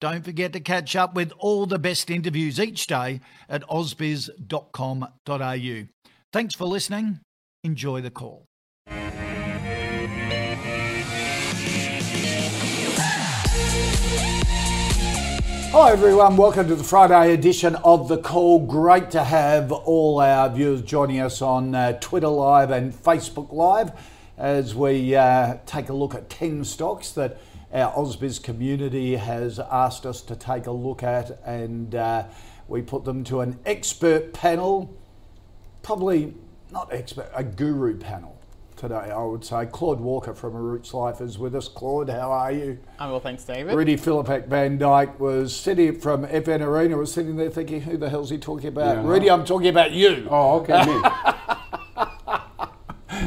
don't forget to catch up with all the best interviews each day at ausbiz.com.au. Thanks for listening. Enjoy the call. Hi everyone, welcome to the Friday edition of The Call. Great to have all our viewers joining us on uh, Twitter Live and Facebook Live as we uh, take a look at 10 stocks that our Ausbiz community has asked us to take a look at, and uh, we put them to an expert panel, probably not expert, a guru panel today, I would say. Claude Walker from A Rich Life is with us. Claude, how are you? I'm well, thanks, David. Rudy Philippek Van Dyke was sitting from FN Arena, was sitting there thinking, who the hell's he talking about? Yeah. Rudi, I'm talking about you. Oh, okay, me.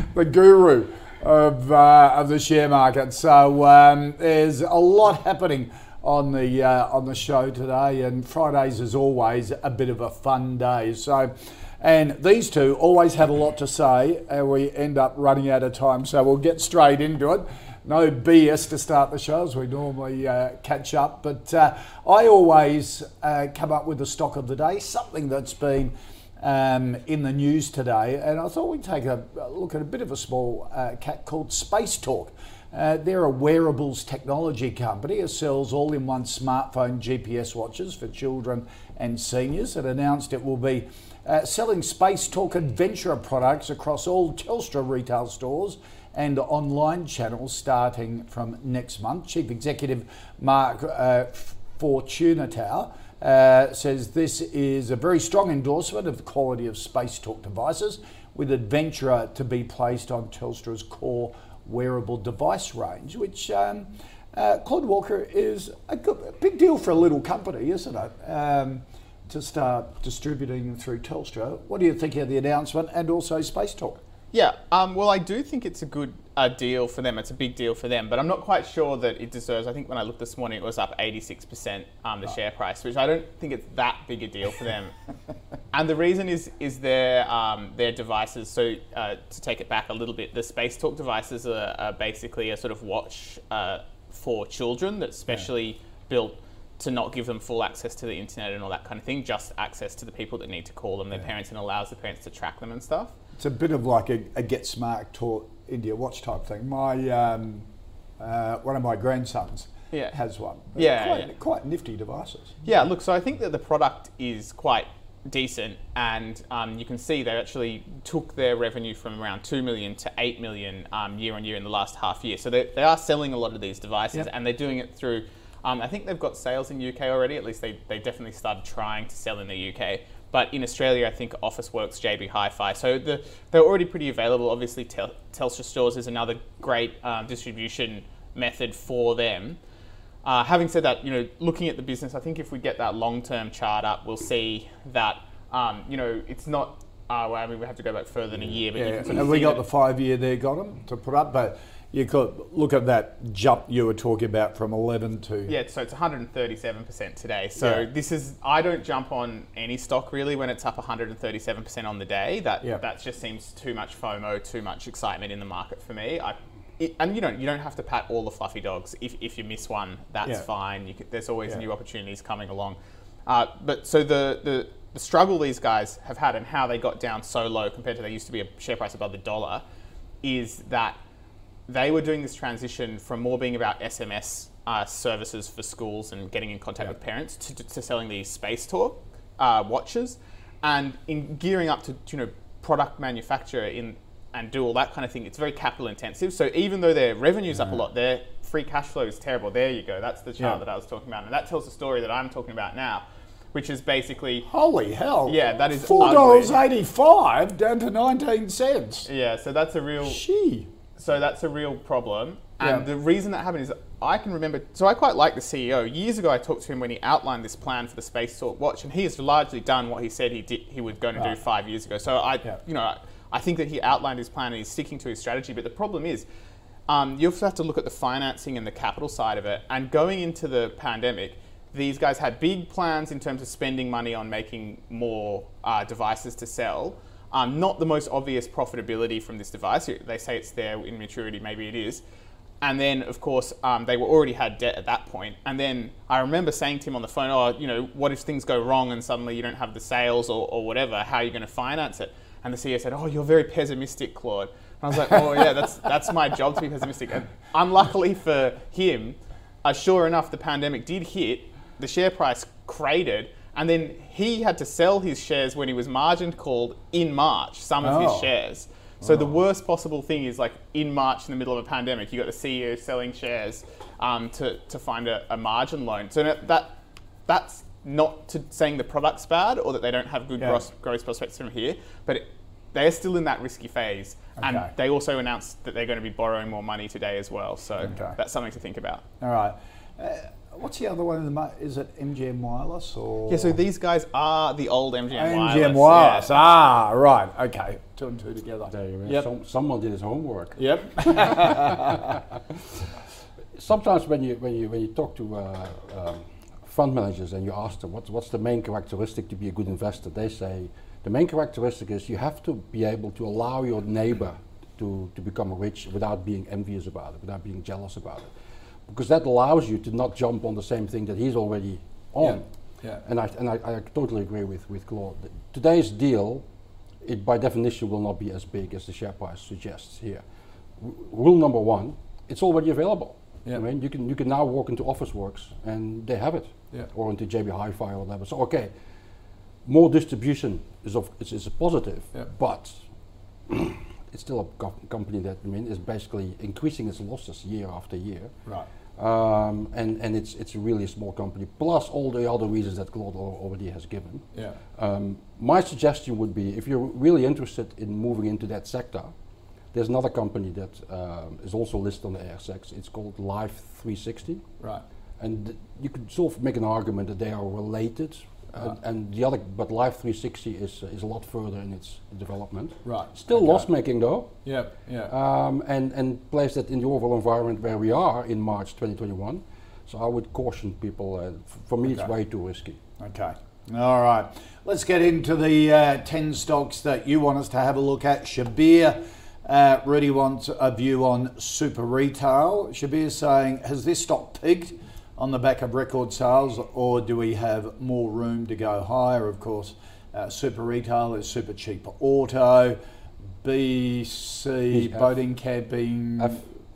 the guru of, uh, of the share market. So um, there's a lot happening on the uh, on the show today, and Fridays is always a bit of a fun day. So. And these two always have a lot to say, and we end up running out of time. So we'll get straight into it. No BS to start the show as we normally uh, catch up. But uh, I always uh, come up with the stock of the day, something that's been um, in the news today, and I thought we'd take a, look at a bit of a small uh, cat called Spacetalk. Uh, they're a wearables technology company that sells all in one smartphone GPS watches for children and seniors. It announced it will be uh, selling Spacetalk Adventure products across all Telstra retail stores and online channels starting from next month. Chief Executive Mark uh, Fortunatow uh, says this is a very strong endorsement of the quality of Spacetalk devices, with Adventurer to be placed on Telstra's core wearable device range, which um, uh, Claude Walker is a, good, a, big deal for a little company, isn't it? Um, to start distributing through Telstra. What do you think of the announcement and also Spacetalk? Yeah, um, well, I do think it's a good uh, deal for them. It's a big deal for them, but I'm not quite sure that it deserves. I think when I looked this morning, it was up 86% um, the oh. share price, which I don't think it's that big a deal for them. and the reason is is their um, their devices. So uh, to take it back a little bit, the Spacetalk devices are, are basically a sort of watch uh, for children that's specially yeah. built to not give them full access to the internet and all that kind of thing, just access to the people that need to call them, their yeah. parents, and allows the parents to track them and stuff it's a bit of like a, a get smart taught India watch type thing. My um, uh, one of my grandsons yeah. has one. yeah, quite, yeah. quite nifty devices. Yeah, look, so I think that the product is quite decent, and um, you can see they actually took their revenue from around two million to eight million um, year on year in the last half year. So they, they are selling a lot of these devices, yep. and they're doing it through. Um, I think they've got sales in UK already. At least they, they definitely started trying to sell in the UK. But in Australia, I think Officeworks, JB Hi-Fi. So the, they're already pretty available. Obviously, Tel- Telstra stores is another great um, distribution method for them. Uh, having said that, you know, looking at the business, I think if we get that long-term chart up, we'll see that um, you know it's not. Uh, well, I mean, we have to go back further than a year, but yeah. and we got the five-year there, got them to put up, but you could look at that jump you were talking about from 11 to yeah so it's 137% today. So yeah. this is i don't jump on any stock really when it's up 137% on the day. That yeah. that just seems too much fomo too much excitement in the market for me. I, it, and you don't you don't have to pat all the fluffy dogs. If, if you miss one that's yeah. fine. Could, there's always new opportunities coming along. Uh, but so the, the the struggle these guys have had and how they got down so low compared to they used to be a share price above the dollar is that they were doing this transition from more being about SMS uh, services for schools and getting in contact with parents to, to, selling these Spacetalk uh, watches, and in gearing up to you know product manufacture in and do all that kind of thing, it's very capital intensive. So even though their revenue's up a lot, their free cash flow is terrible. There you go. That's the chart Yeah. that I was talking about, and that tells the story that I'm talking about now, which is basically Holy hell. Yeah, that is four dollars eighty five down to nineteen cents. yeah. So that's a real Gee. So that's a real problem. And Yeah. the reason that happened is I can remember. So I quite like the CEO. Years ago, I talked to him when he outlined this plan for the Spacetalk watch, and he has largely done what he said he did. He was going to do five years ago. So I, Yeah. you know, I, I think that he outlined his plan and he's sticking to his strategy. But the problem is, um, you also have to look at the financing and the capital side of it. And going into the pandemic, these guys had big plans in terms of spending money on making more uh, devices to sell. Um, not the most obvious profitability from this device. They say it's there in maturity, maybe it is. And then, of course, um, they were already had debt at that point. And then I remember saying to him on the phone, "Oh, you know, what if things go wrong and suddenly you don't have the sales or, or whatever? How are you going to finance it?" And the CEO said, "Oh, you're very pessimistic, Claude." And I was like, "Oh, yeah, that's that's my job to be pessimistic." And unluckily for him, uh, sure enough, the pandemic did hit. The share price cratered, and then he had to sell his shares when he was margin called in March. Some of Oh. his shares. So the worst possible thing is like in March in the middle of a pandemic, you got the CEO selling shares um, to, to find a, a margin loan. So that, that that's not to saying the product's bad or that they don't have good Yeah. gross, growth prospects from here, but it, they're still in that risky phase. And they also announced that they're going to be borrowing more money today as well. So Okay. that's something to think about. All right. Uh, what's the other one the is it MGM Wireless or Yeah, so these guys are the old MGM Wireless. MGM Wireless. yeah. Ah, right. Okay. Two and two together. There you go. Yep. Some, someone did his homework. Yep. Sometimes when you when you when you talk to uh, um, fund managers and you ask them what's what's the main characteristic to be a good investor, they say the main characteristic is you have to be able to allow your neighbor to, to become rich without being envious about it, without being jealous about it, because that allows you to not jump on the same thing that he's already on. Yeah, yeah. And I and I, I totally agree with with Claude. Today's deal, it by definition will not be as big as the share price suggests here. R- rule number one, it's already available. Yeah. I mean, you can you can now walk into Officeworks and they have it, Yeah. or into JB Hi-Fi or whatever. So okay, more distribution is of is, is a positive, Yeah. but it's still a co- company that I mean is basically increasing its losses year after year. Right. Um, and, and it's, it's a really small company, plus all the other reasons that Claude already has given. Yeah. Um, my suggestion would be if you're really interested in moving into that sector, there's another company that um, is also listed on the ASX. It's called Life 360. Right. And th- you could sort of make an argument that they are related. And, and the other, but Life 360 is, uh, is a lot further in its development. Right. Still Okay. loss making though Yeah. Yeah. um, and, and place that in the overall environment where we are in March 2021. So I would caution people. Uh, for me, Okay. it's way too risky. Okay. All right. Let's get into the uh, 10 stocks that you want us to have a look at. Shabir uh, really wants a view on super retail. Shabir saying, has this stock peaked on the back of record sales or do we have more room to go higher? Of course, uh, super retail is super cheap auto. BC, F. boating, camping. F,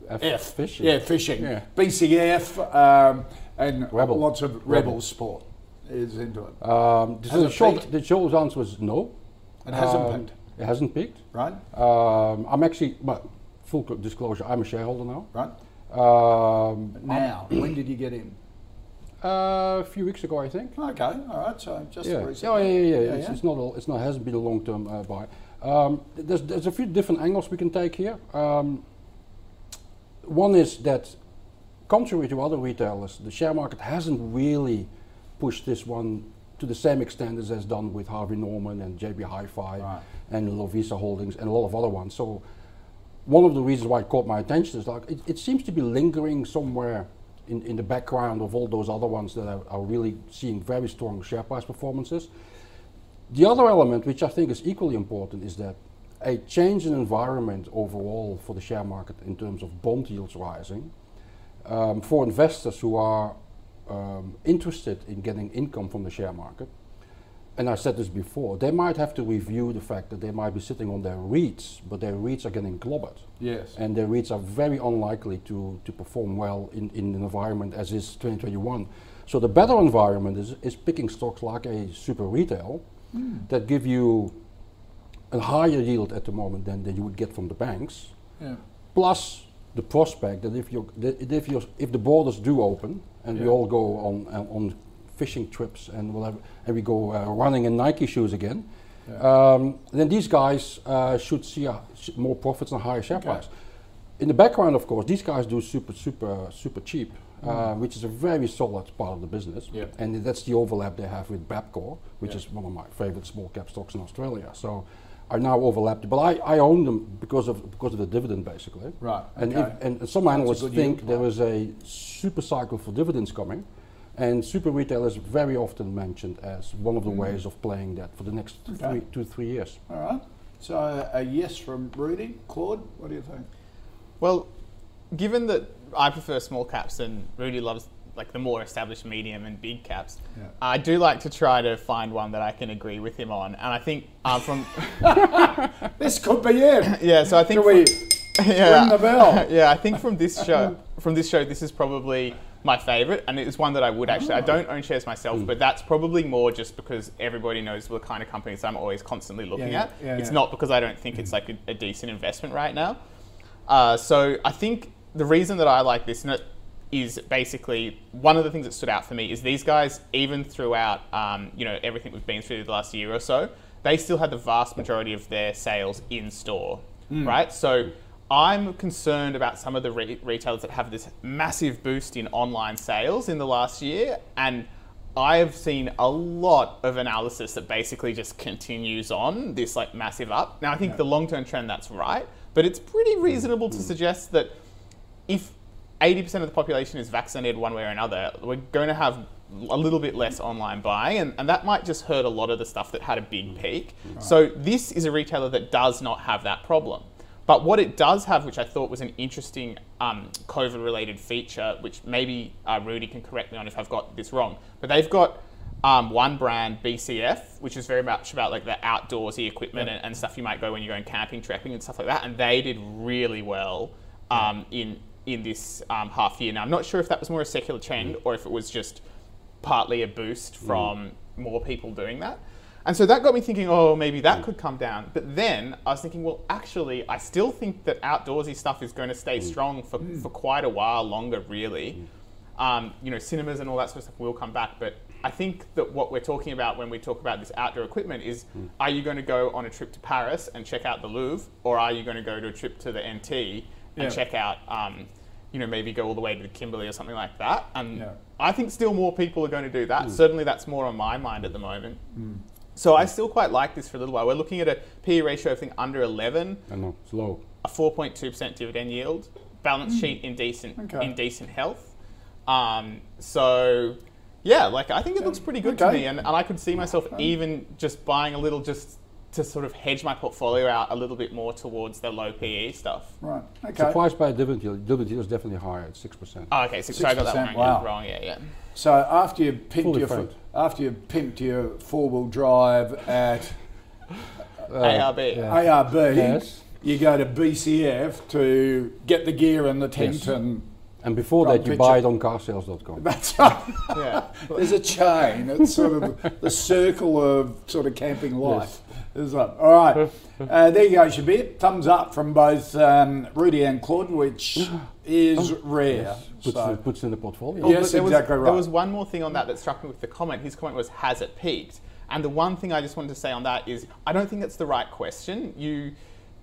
F, F. fishing. Yeah, fishing. Yeah. BCF um, and Rebel. lots of rebel, Rebel. sport is into it. Um, the short, the short answer was no. It hasn't Um, peaked, It hasn't peaked. right? Um, I'm actually, but full disclosure, I'm a shareholder now. Right. Um, Now, when did you get in? uh, a few weeks ago, I think. Okay, all right. So just yeah. recently. Yeah, yeah, yeah, yeah. It's, yeah. it's not. A, it's not. Hasn't been a long-term uh, buy. Um, there's, there's a few different angles we can take here. Um, one is that, contrary to other retailers, the share market hasn't really pushed this one to the same extent as has done with Harvey Norman and JB Hi-Fi Right. and Lovisa Holdings and a lot of other ones. So one of the reasons why it caught my attention is like it, it seems to be lingering somewhere in, in the background of all those other ones that are, are really seeing very strong share price performances. The other element, which I think is equally important, is that a change in environment overall for the share market in terms of bond yields rising, um, for investors who are um, interested in getting income from the share market, and I said this before, they might have to review the fact that they might be sitting on their REITs, but their REITs are getting clobbered. Yes. And their REITs are very unlikely to, to perform well in, in an environment as is 2021, So the better environment is, is picking stocks like a super retail hmm. that give you a higher yield at the moment than, than you would get from the banks. Yeah. Plus the prospect that if you that if you if the borders do open and we all go on on fishing trips and whatever and we go uh, running in Nike shoes again, um, then these guys uh, should see more profits and higher share Okay. price. In the background, of course, these guys do super super super cheap, uh, which is a very solid part of the business, Yeah. and that's the overlap they have with Bapcor, which Yeah. is one of my favorite small cap stocks in Australia. So. Are now overlapped, but I, I own them because of because of the dividend basically. Right, And, okay. if, and some analysts think there is a super cycle for dividends coming, and super retail is very often mentioned as one of the ways of playing that for the next Mm. Okay. three, two three years. All right. So uh, a yes from Rudi. Claude, what do you think? Well, given that I prefer small caps and Rudi loves like the more established medium and big caps, Yeah. I do like to try to find one that I can agree with him on. And I think uh, from This could be it. yeah, so I think Can we from- yeah, the bell? yeah, I think from this show, from this show, this is probably my favorite, and it's one that I would actually. I don't own shares myself, Hmm. but that's probably more just because everybody knows the kind of companies I'm always constantly looking yeah, at. yeah, it's not because I don't think it's like a, a decent investment right now. Uh, so I think the reason that I like this is basically one of the things that stood out for me is these guys, even throughout um, you know everything we've been through the last year or so, they still had the vast majority of their sales in store, right? So I'm concerned about some of the re- retailers that have this massive boost in online sales in the last year, and I've seen a lot of analysis that basically just continues on this like massive up. Now I think the long-term trend that's right, but it's pretty reasonable to mm-hmm. suggest that if 80% of the population is vaccinated one way or another, we're going to have a little bit less online buying, and, and that might just hurt a lot of the stuff that had a big mm-hmm. peak. So, this is a retailer that does not have that problem. But what it does have, which I thought was an interesting um, COVID related feature, which maybe uh, Rudi can correct me on if I've got this wrong, but they've got um, one brand, BCF, which is very much about like the outdoorsy equipment and, and stuff you might go when you're going camping, trekking, and stuff like that. And they did really well um, in in this um, half year. Now, I'm not sure if that was more a secular trend or if it was just partly a boost from more people doing that. And so that got me thinking, oh, maybe that hmm. could come down. But then I was thinking, well, actually, I still think that outdoorsy stuff is going to stay hmm. strong for, hmm. for quite a while longer, really. Um, you know, cinemas and all that sort of stuff will come back. But I think that what we're talking about when we talk about this outdoor equipment is are you going to go on a trip to Paris and check out the Louvre, or are you going to go to a trip to the NT and Yeah. check out, um, you know, maybe go all the way to the Kimberley or something like that? And Yeah. I think still more people are going to do that. Certainly, that's more on my mind at the moment. So I still quite like this for a little while. We're looking at a PE ratio of I think under 11, I know it's low. a 4.2% dividend yield, balance sheet in decent Okay. in decent health. Um, so yeah, like I think it looks pretty good to me, and, and I could see myself even just buying a little just to sort of hedge my portfolio out a little bit more towards the low PE stuff. Right. Okay. Surprised by dividend yield. Dividend yield is definitely higher at six percent. Oh, okay, so, so I got that 6%, wow. wrong. Yeah, yeah. So after you pimped Fully your franked. After you pimped your four wheel drive at ARB. yeah. ARB, Yes. you go to BCF to get the gear and the tent Yes. and And before that, you picture. buy it on carsales.com. that's right. yeah. There's a chain. It's sort of the circle of sort of camping life. Is up. All right. Uh, there you go, Shabir. Thumbs up from both um, Rudi and Claude, which is rare. Puts, So, in, puts in the portfolio. Oh, Yes, there exactly was, right. There was one more thing on that that struck me with the comment. His comment was, "Has it peaked?" And the one thing I just wanted to say on that is, I don't think that's the right question. You,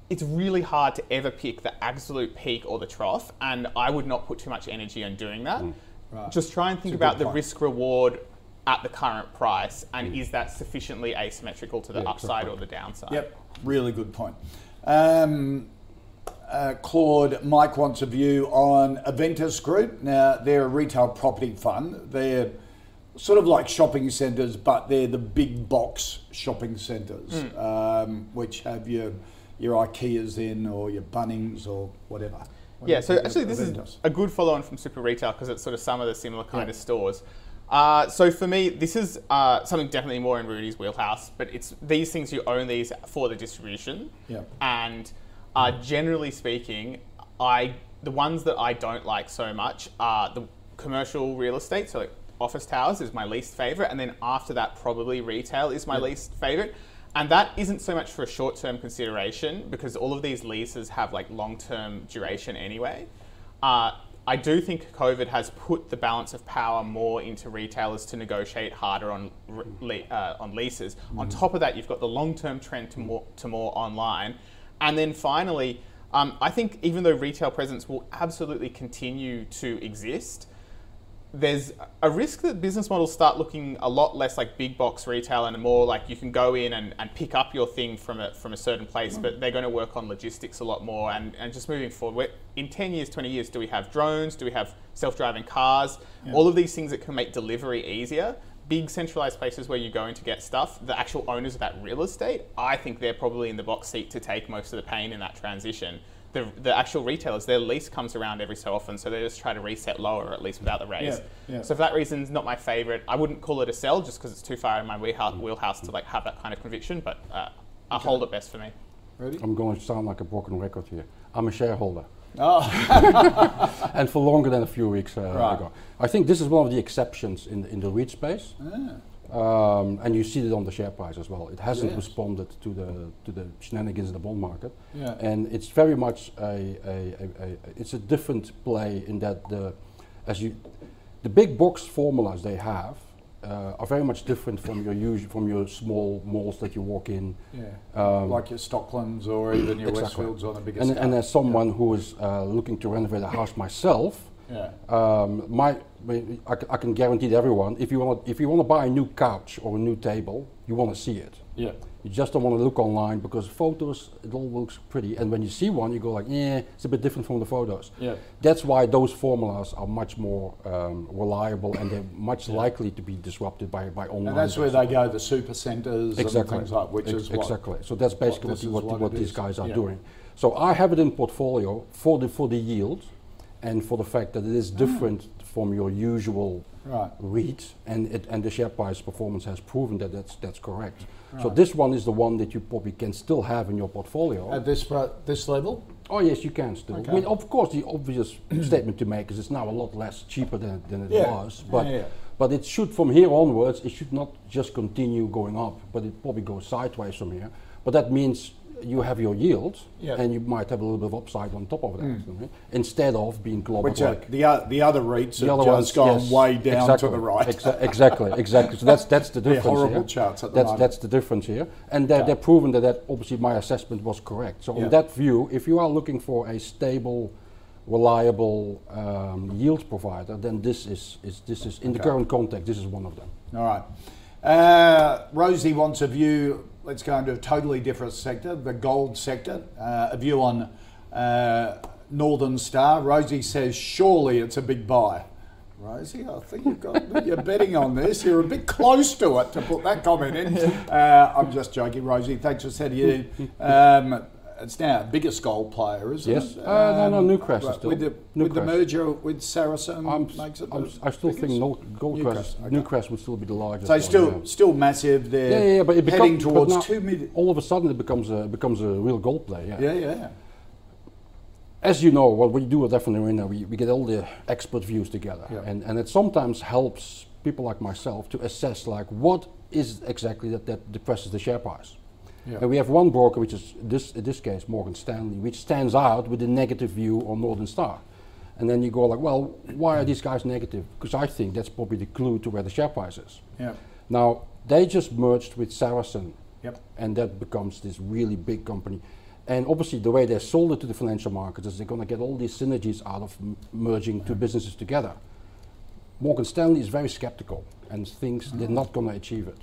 it's really hard to ever pick the absolute peak or the trough, and I would not put too much energy on doing that. Right. Just try and think It's a good about the risk reward at the current price, and is that sufficiently asymmetrical to the Yeah, upside point. or the downside? Yep, really good point. Um, uh, Claude, Mike wants a view on Aventus Group. Now, they're a retail property fund. They're sort of like shopping centres, but they're the big box shopping centres, um, which have your your IKEAs in or your Bunnings or whatever. What Yeah, so actually, this is a good follow on from Super Retail because it's sort of some of the similar kind Yeah. of stores. Uh, so for me, this is uh, something definitely more in Rudi's wheelhouse, but it's these things you own these for the distribution. Yeah. And uh, generally speaking, I the ones that I don't like so much are the commercial real estate, so like office towers is my least favorite, and then after that, probably retail is my least favorite. And that isn't so much for a short term consideration because all of these leases have like long term duration anyway. Uh, I do think COVID has put the balance of power more into retailers to negotiate harder on uh, on leases. On top of that, you've got the long term trend to more to more online, and then finally, um, I think even though retail presence will absolutely continue to exist, there's a risk that business models start looking a lot less like big box retail and more like you can go in and, and pick up your thing from a, from a certain place, but they're going to work on logistics a lot more. And, and just moving forward, in 10 years, 20 years, do we have drones? Do we have self driving cars? All of these things that can make delivery easier. Big centralized places where you go in to get stuff, the actual owners of that real estate, I think they're probably in the box seat to take most of the pain in that transition. The, the actual retailers, their lease comes around every so often, so they just try to reset lower, at least without the raise. Yeah, yeah. So for that reason, it's not my favorite. I wouldn't call it a sell just because it's too far in my wheelhouse, wheelhouse to like have that kind of conviction, but uh, a hold it best for me. Ready? I'm going to sound like a broken record here. I'm a shareholder. Oh, and for longer than a few weeks uh, Right. ago. I think this is one of the exceptions in, in the REIT space. Um, and you see it on the share price as well. It hasn't Yes. responded to the to the shenanigans in the bond market, Yeah. and it's very much a, a, a, a it's a different play in that the as you the big box formulas they have uh, are very much different from your usual from your small malls that you walk in. yeah. Um, like your Stocklands or even your Exactly. Westfields on the bigger And, and as someone who is uh, looking to renovate a house myself, yeah. um, my, I, c- I can guarantee to everyone if you want if you want to buy a new couch or a new table, you want to see it. Yeah. You just don't want to look online because photos it all looks pretty, and when you see one, you go like, yeah, it's a bit different from the photos. Yeah. That's why those formulas are much more um, reliable and they're much likely to be disrupted by by online. And that's where they go, the super centres and things like, which Ex- is what. exactly. So that's basically what, what, what what these guys are Yeah. doing. So I have it in portfolio for the for the yield, and for the fact that it is different from your usual Ah. Right. REIT, and it, and the share price performance has proven that that's that's correct. So this one is the one that you probably can still have in your portfolio. At this this level? oh yes, you can still. Okay. I mean, of course, the obvious statement to make is it's now a lot less cheaper than, than it Yeah. was, but. Yeah, yeah. But it should, from here onwards, it should not just continue going up, but it probably goes sideways from here. But that means you have your yield, Yeah. and you might have a little bit of upside on top of that, okay? instead of being global. Which are, the, o- the other REITs the have other just ones, gone yes, way down exactly, to the right. exa- exactly, exactly. So that's that's the They're difference. horrible here. charts at the that's moment. that's the difference here, and they're, Yeah. they're proven that, that obviously my assessment was correct. So Yeah. in that view, if you are looking for a stable, reliable um, yield provider, then this is, is this is in the current context, this is one of them. All right. Uh, Rosie wants a view. Let's go into a totally different sector, the gold sector. Uh, a view on uh, Northern Star. Rosie says, surely it's a big buy. Rosie, I think you've got, you're betting on this. You're a bit close to it to put that comment in. Uh, I'm just joking, Rosie. Thanks for sending it in. Um, it's now a biggest gold player, isn't Yes. it? Uh, no, no, Newcrest is right, still. With the, with the merger with Saracen I'm, makes it I'm, I still think biggest? no, Goldcrest, Newcrest, okay. Newcrest would still be the largest. So still, yeah. still massive. They're Yeah, yeah, yeah, but it heading becomes towards now, two million. All of a sudden, it becomes a becomes a real gold play. Yeah. Yeah, yeah. As you know, what we do at FN Arena, we, we get all the expert views together, Yeah. and and it sometimes helps people like myself to assess like what is exactly that that depresses the share price. Yeah. And we have one broker, which is this in this case Morgan Stanley, which stands out with a negative view on Northern Star. And then you go like, well, why are these guys negative? Because I think that's probably the clue to where the share price is. Yeah. Now they just merged with Saracen, Yep. and that becomes this really big company. And obviously, the way they sold it to the financial markets is they're going to get all these synergies out of m- merging two businesses together. Morgan Stanley is very skeptical and thinks they're mm-hmm. not going to achieve it.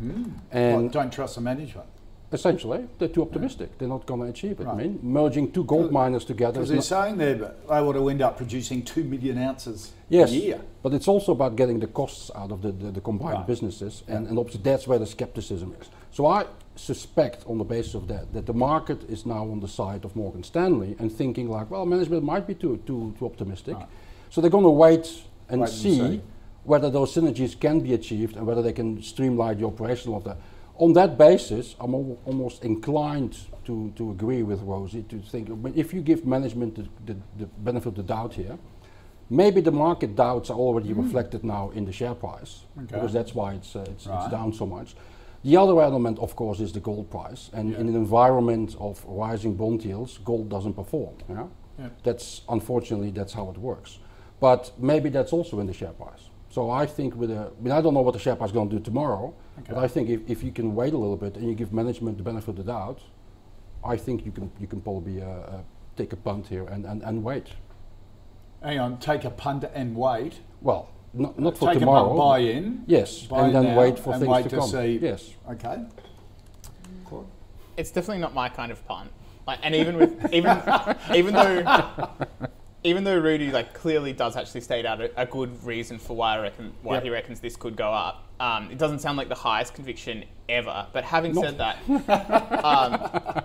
Mm. Well, And don't trust the management essentially, they're too optimistic. They're not going to achieve it. I mean, merging two gold miners together because they're saying they're able to end up producing two million ounces yes, a year. but it's also about getting the costs out of the, the, the combined Right. businesses, and, and obviously that's where the skepticism is. So I suspect, on the basis of that, that the market is now on the side of Morgan Stanley and thinking like, well, management might be too too too optimistic, Right. so they're going to wait and Wait and see, see. whether those synergies can be achieved and whether they can streamline the operational of that. On that basis, I'm al- almost inclined to, to agree with Rosie to think I if you give management the, the, the benefit of the doubt here, Maybe the market doubts are already reflected now in the share price Okay. because that's why it's, uh, it's, Right. it's down so much. The other element, of course, is the gold price. And in an environment of rising bond yields, gold doesn't perform. Yeah? Yeah. That's unfortunately that's how it works. But maybe that's also in the share price. So I think with a, I mean, I don't know what the share price is going to do tomorrow, but I think if, if you can wait a little bit and you give management the benefit of the doubt, I think you can you can probably uh, uh, take a punt here and, and, and wait. Hang on, take a punt and wait. Well, not, not for take tomorrow. a punt, buy in. Yes, buy and then now wait for and things wait to to come. see. Yes. Okay. Claude? it's definitely not my kind of punt. Like, and even with even even though even though Rudi like clearly does actually state out a, a good reason for why I reckon why Yep. he reckons this could go up. Um, it doesn't sound like the highest conviction ever. But having said that, um,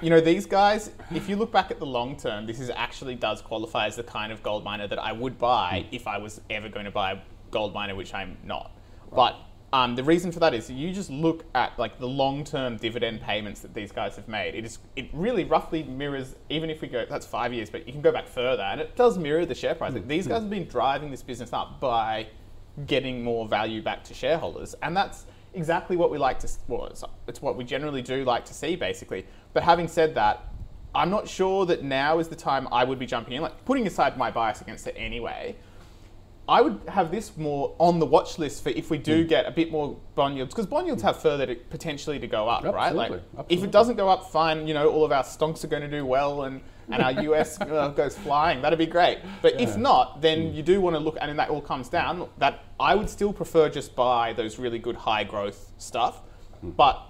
you know these guys. If you look back at the long term, this is actually does qualify as the kind of gold miner that I would buy if I was ever going to buy a gold miner, which I'm not. But um, the reason for that is you just look at like the long-term dividend payments that these guys have made. It is it really roughly mirrors. Even if we go, that's five years, but you can go back further, and it does mirror the share price. Like, these guys have been driving this business up by getting more value back to shareholders, and that's exactly what we like to. Well, it's, it's what we generally do like to see, basically. But having said that, I'm not sure that now is the time I would be jumping in. Like putting aside my bias against it anyway. I would have this more on the watch list for if we do Hmm. get a bit more bond yields, because bond yields have further to, potentially to go up, right? Like, Absolutely, if it doesn't go up, fine. You know, all of our stonks are going to do well, and and our US uh, goes flying. That'd be great. But if not, Hmm. then you do want to look, and then that all comes down. That I would still prefer just buy those really good high growth stuff, Hmm. but.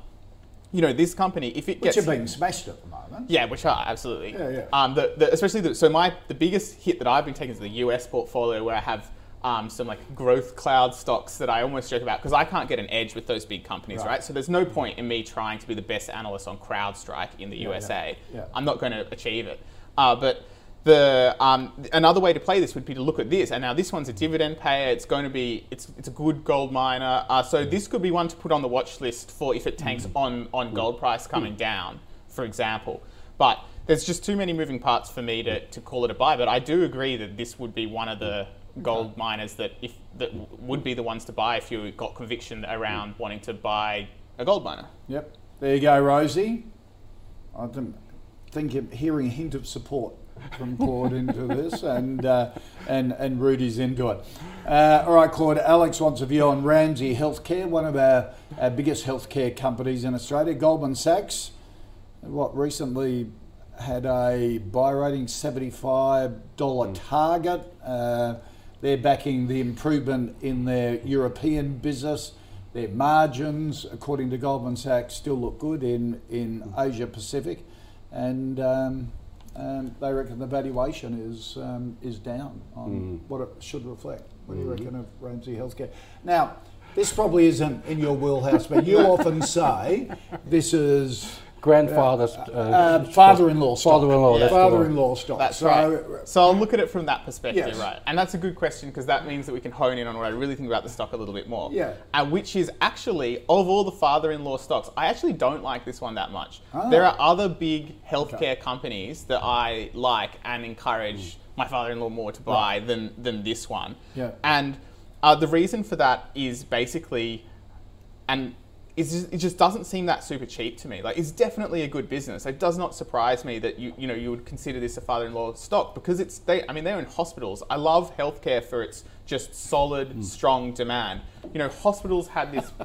You know, this company, if it Which gets are being smashed at the moment. yeah, which are absolutely. Yeah, yeah. Um, the, the, especially the, so my the biggest hit that I've been taking is the US portfolio where I have um, some like growth cloud stocks that I almost joke about because I can't get an edge with those big companies, Right. right. So there's no point in me trying to be the best analyst on CrowdStrike in the USA. yeah. I'm not going to achieve it. Uh, but the um, another way to play this would be to look at this, and now this one's a dividend payer. It's going to be it's it's a good gold miner. Uh, so this could be one to put on the watch list for if it tanks on on gold price coming down, for example. But there's just too many moving parts for me to, to call it a buy. But I do agree that this would be one of the gold miners that if that would be the ones to buy if you got conviction around wanting to buy a gold miner. Yep. There you go, Rosie. I didn't think of hearing a hint of support from Claude into this, and uh, and and Rudi's into it. Uh, all right, Claude. Alex wants a view on Ramsay Healthcare, one of our, our biggest healthcare companies in Australia. Goldman Sachs, what recently had a buy rating seventy-five dollar target. Uh, they're backing the improvement in their European business. Their margins, according to Goldman Sachs, still look good in, in Asia Pacific, and um, um, they reckon the valuation is um, is down on what it should reflect. What do you reckon of Ramsay Healthcare? Now, this probably isn't in your wheelhouse, but you often say this is Grandfather's uh, uh, father-in-law stock. Father-in-law, that's father-in-law stock. That's so, right. So I'll look at it from that perspective, Yes. right? And that's a good question because that means that we can hone in on what I really think about the stock a little bit more. Yeah. And which is actually, of all the father-in-law stocks, I actually don't like this one that much. Ah. There are other big healthcare companies that I like and encourage my father-in-law more to buy than than this one. Yeah. And uh, the reason for that is basically, and it's just, it just doesn't seem that super cheap to me. Like it's definitely a good business. It does not surprise me that you you know you would consider this a father-in-law stock because it's they. I mean they're in hospitals. I love healthcare for its just solid, strong demand. You know hospitals had this.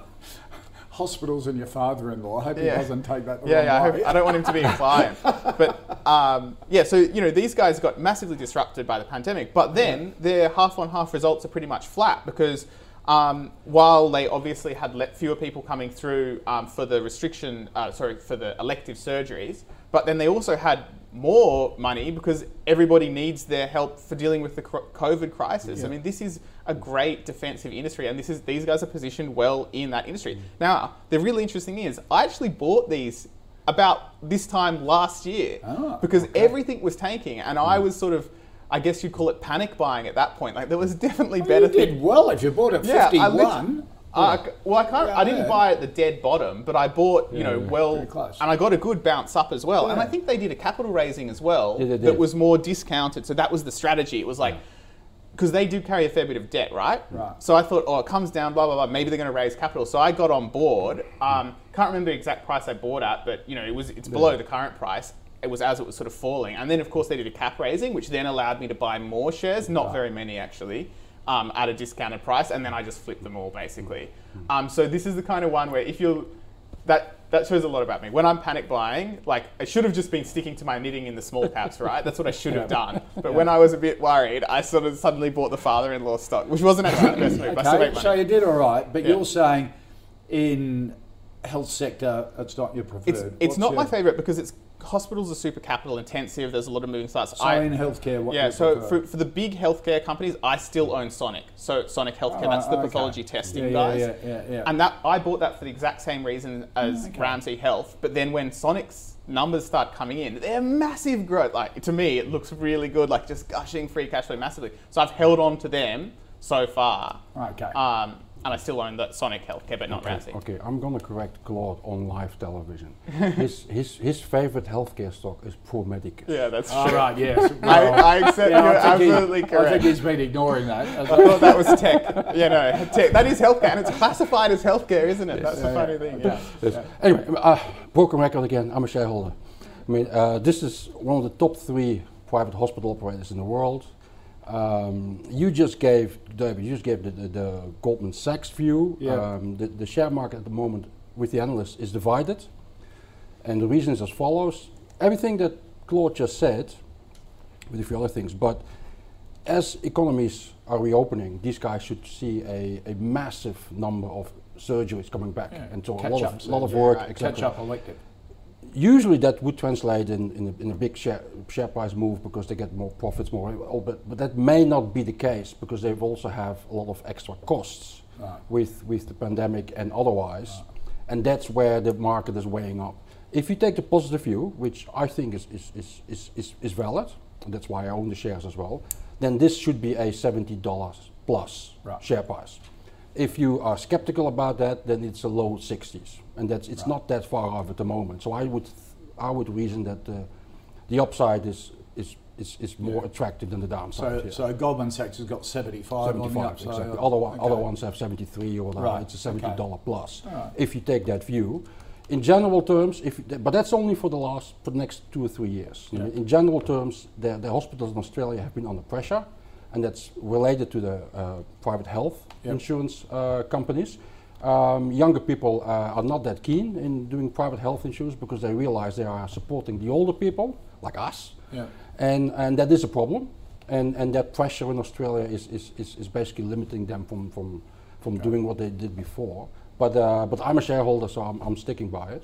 hospitals and your father-in-law. I hope he Yeah. doesn't take that the Yeah, wrong yeah. I, hope, I don't want him to be a client. but um, yeah, so you know these guys got massively disrupted by the pandemic, but then their half-on-half results are pretty much flat because um, while they obviously had let fewer people coming through um, for the restriction, uh, sorry, for the elective surgeries, but then they also had more money because everybody needs their help for dealing with the COVID crisis. I mean, this is a great defensive industry, and this is these guys are positioned well in that industry. Now, the really interesting thing is, I actually bought these about this time last year Ah, because okay. everything was tanking, and I was sort of, I guess you'd call it panic buying at that point. Like there was definitely Well, better you did well if you bought at Yeah, I 51. literally- Uh, well, I can't. I didn't Yeah. buy at the dead bottom, but I bought, you know, well, and I got a good bounce up as well. And I think they did a capital raising as well Yeah, they that was more discounted. So that was the strategy. It was like, because they do carry a fair bit of debt, right? Right. So I thought, oh, it comes down, blah blah blah. Maybe they're going to raise capital. So I got on board. Um, can't remember the exact price I bought at, but you know, it was it's below the current price. It was as it was sort of falling, and then of course they did a cap raising, which then allowed me to buy more shares. Not very many actually. Um, at a discounted price, and then I just flipped them all basically. Um, so this is the kind of one where if you're that that shows a lot about me. When I'm panic buying, like I should have just been sticking to my knitting in the small caps, right? That's what I should have done. But when I was a bit worried, I sort of suddenly bought the father-in-law stock, which wasn't actually the best move. Okay, so you did all right, but Yeah. you're saying in health sector it's not your preferred. It's it's not your- my favorite because it's hospitals are super capital intensive. There's a lot of moving parts. So in healthcare, what yeah, so for, for the big healthcare companies, I still own Sonic. So Sonic Healthcare, Oh, that's the okay. pathology testing Yeah, yeah, guys. yeah, yeah, yeah. And that I bought that for the exact same reason as Okay. Ramsay Health. But then when Sonic's numbers start coming in, they're massive growth. Like to me, it looks really good, like just gushing free cash flow massively. So I've held on to them so far. Okay. Um, and I still own that Sonic Healthcare, but not Ramsay. Okay, I'm gonna correct Claude on live television. his his his favorite healthcare stock is Pro Medicus. Yeah, that's true. All right, yes. I, I accept Yeah, you're I think he- absolutely I correct. think he's been ignoring that. I thought that was tech. You know, tech. That is healthcare, and it's classified as healthcare, isn't it? That's the funny yeah. thing. Yeah. Yes. Anyway, uh, broken record again. I'm a shareholder. I mean, uh, this is one of the top three private hospital operators in the world. Um, you just gave, David, you just gave the, the, the Goldman Sachs view. Yeah. Um, the, the share market at the moment with the analysts is divided. And the reason is as follows. Everything that Claude just said, with a few other things, but as economies are reopening, these guys should see a, a massive number of surgeries coming back. And so a lot up, of, lot of yeah, work, right, exactly Catch up elective. Usually that would translate in, in, a, in a big share, share price move because they get more profits, more, oh, but, but that may not be the case because they also have a lot of extra costs with, with the pandemic and otherwise. And that's where the market is weighing up. If you take the positive view, which I think is, is, is, is, is, is valid, and that's why I own the shares as well, then this should be a $70 plus Right. share price. If you are skeptical about that, then it's a low 60s, and that's it's not that far off at the moment. So I would th- I would reason that uh, the upside is is is, is more attractive than the downside. So, yeah. so Goldman Sachs has got 75, on the 75 upside. exactly. Other, one, Okay. other ones have 73 or whatever. Right, It's a 70 okay. dollar plus. Alright. If you take that view, in general terms, if but that's only for the last for the next two or three years. Mean, In general terms, the, the hospitals in Australia have been under pressure, and that's related to the uh, private health Yep. insurance uh, companies. Um, younger people uh, are not that keen in doing private health insurance because they realize they are supporting the older people like us Yeah. and and that is a problem and and that pressure in australia is is, is, is basically limiting them from from from doing what they did before but uh, but i'm a shareholder so i'm, I'm sticking by it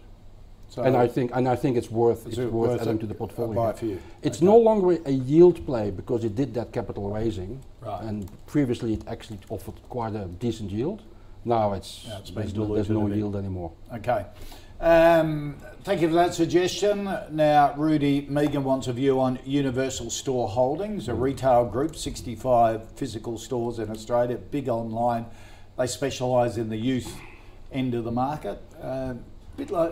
So and i think and i think it's worth it's it worth worth adding to the portfolio buy for you? it's Okay. no longer a yield play because it did that capital raising Right. and previously it actually offered quite a decent yield now it's, Yeah, it's there's, no, there's no yield anymore Okay. Um, thank you for that suggestion. Now, Rudy Megan wants a view on Universal Store Holdings, a retail group, 65 physical stores in Australia, big online. They specialise in the youth end of the market. Um, bit like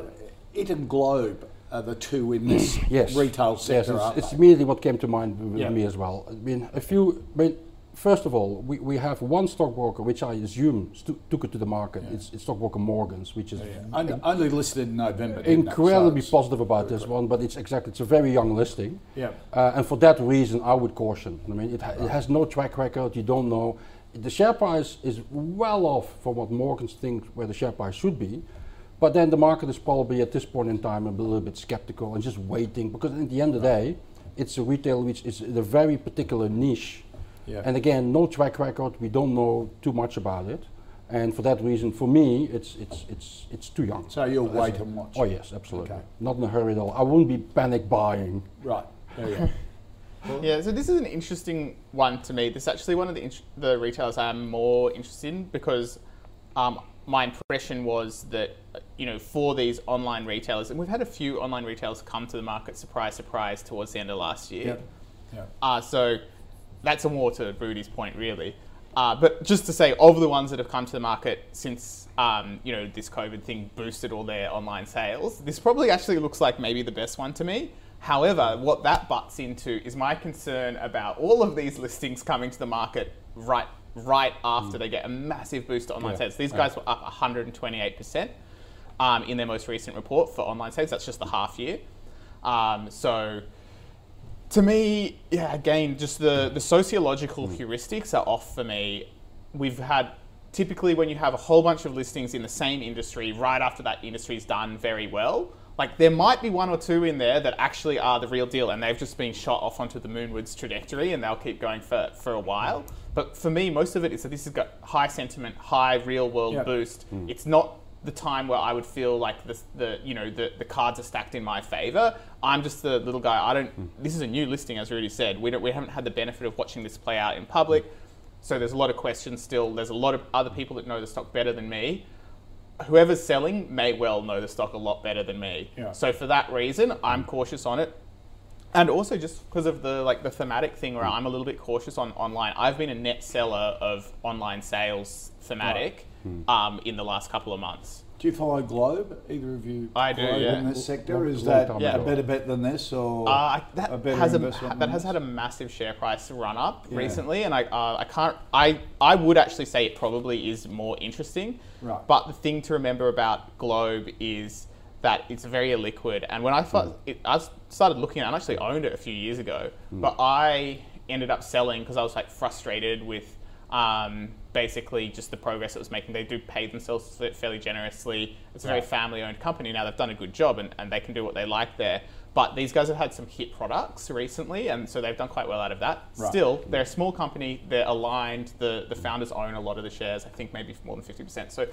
It and Globe are the two in this yes. retail sector. Yes, it's, it's immediately what came to mind with Yeah. me as well. I mean, a few. I mean, first of all, we, we have one stockbroker, which I assume stu- took it to the market. It's, it's stockbroker Morgan's, which is only, only listed in November. incredibly So positive about this one. But it's exactly it's a very young listing. Yeah. Uh, and for that reason, I would caution. I mean, it, ha- it has no track record. You don't know. The share price is well off from what Morgans thinks where the share price should be. But then the market is probably at this point in time a little bit skeptical and just waiting because at the end of the day, it's a retail which is in a very particular niche. Yeah. And again, no track record. We don't know too much about it. And for that reason, for me, it's it's it's it's too young. So you'll As wait and watch. Oh yes, absolutely. Okay. Not in a hurry at all. I wouldn't be panic buying. Right. There you go. Yeah, so this is an interesting one to me. This is actually one of the int- the retailers I'm more interested in because um, my impression was that you know for these online retailers, and we've had a few online retailers come to the market, surprise, surprise, towards the end of last year. Yep. Yep. Uh, so that's a more to Rudi's point, really. Uh, but just to say, of the ones that have come to the market since um, you know this COVID thing boosted all their online sales, this probably actually looks like maybe the best one to me. However, what that butts into is my concern about all of these listings coming to the market right right after they get a massive boost to online Yeah. sales. These guys were up 128% um, in their most recent report for online sales. That's just the half year. Um, so to me, yeah, again, just the, the sociological heuristics are off for me. We've had typically when you have a whole bunch of listings in the same industry, right after that industry's done very well, like there might be one or two in there that actually are the real deal and they've just been shot off onto the moonwards trajectory and they'll keep going for, for a while. But for me, most of it is that this has got high sentiment, high real world Yep. boost. It's not the time where I would feel like the, the you know the, the cards are stacked in my favor. I'm just the little guy. I don't. This is a new listing, as Rudi said. We don't. We haven't had the benefit of watching this play out in public. So there's a lot of questions still. There's a lot of other people that know the stock better than me. Whoever's selling may well know the stock a lot better than me. Yeah. So for that reason, I'm cautious on it and also just because of the like the thematic thing where hmm. I'm a little bit cautious on online. I've been a net seller of online sales thematic um, in the last couple of months. Do you follow Globe? Either of you? I do, yeah. In this sector, is that time ago. a better bet than this, or Uh, that a better has a, investment that than has had a massive share price run up Yeah. recently, and I uh, I can't I I would actually say it probably is more interesting. Right. But the thing to remember about Globe is that it's very illiquid, and when I first, it, I started looking at, it, I actually owned it a few years ago, but I ended up selling because I was like frustrated with. Um, basically, just the progress it was making. They do pay themselves fairly generously. It's a very family-owned company now. They've done a good job, and, and they can do what they like there. But these guys have had some hit products recently, and so they've done quite well out of that. Right. Still, they're a small company. They're aligned. The the founders own a lot of the shares. I think maybe more than fifty percent. So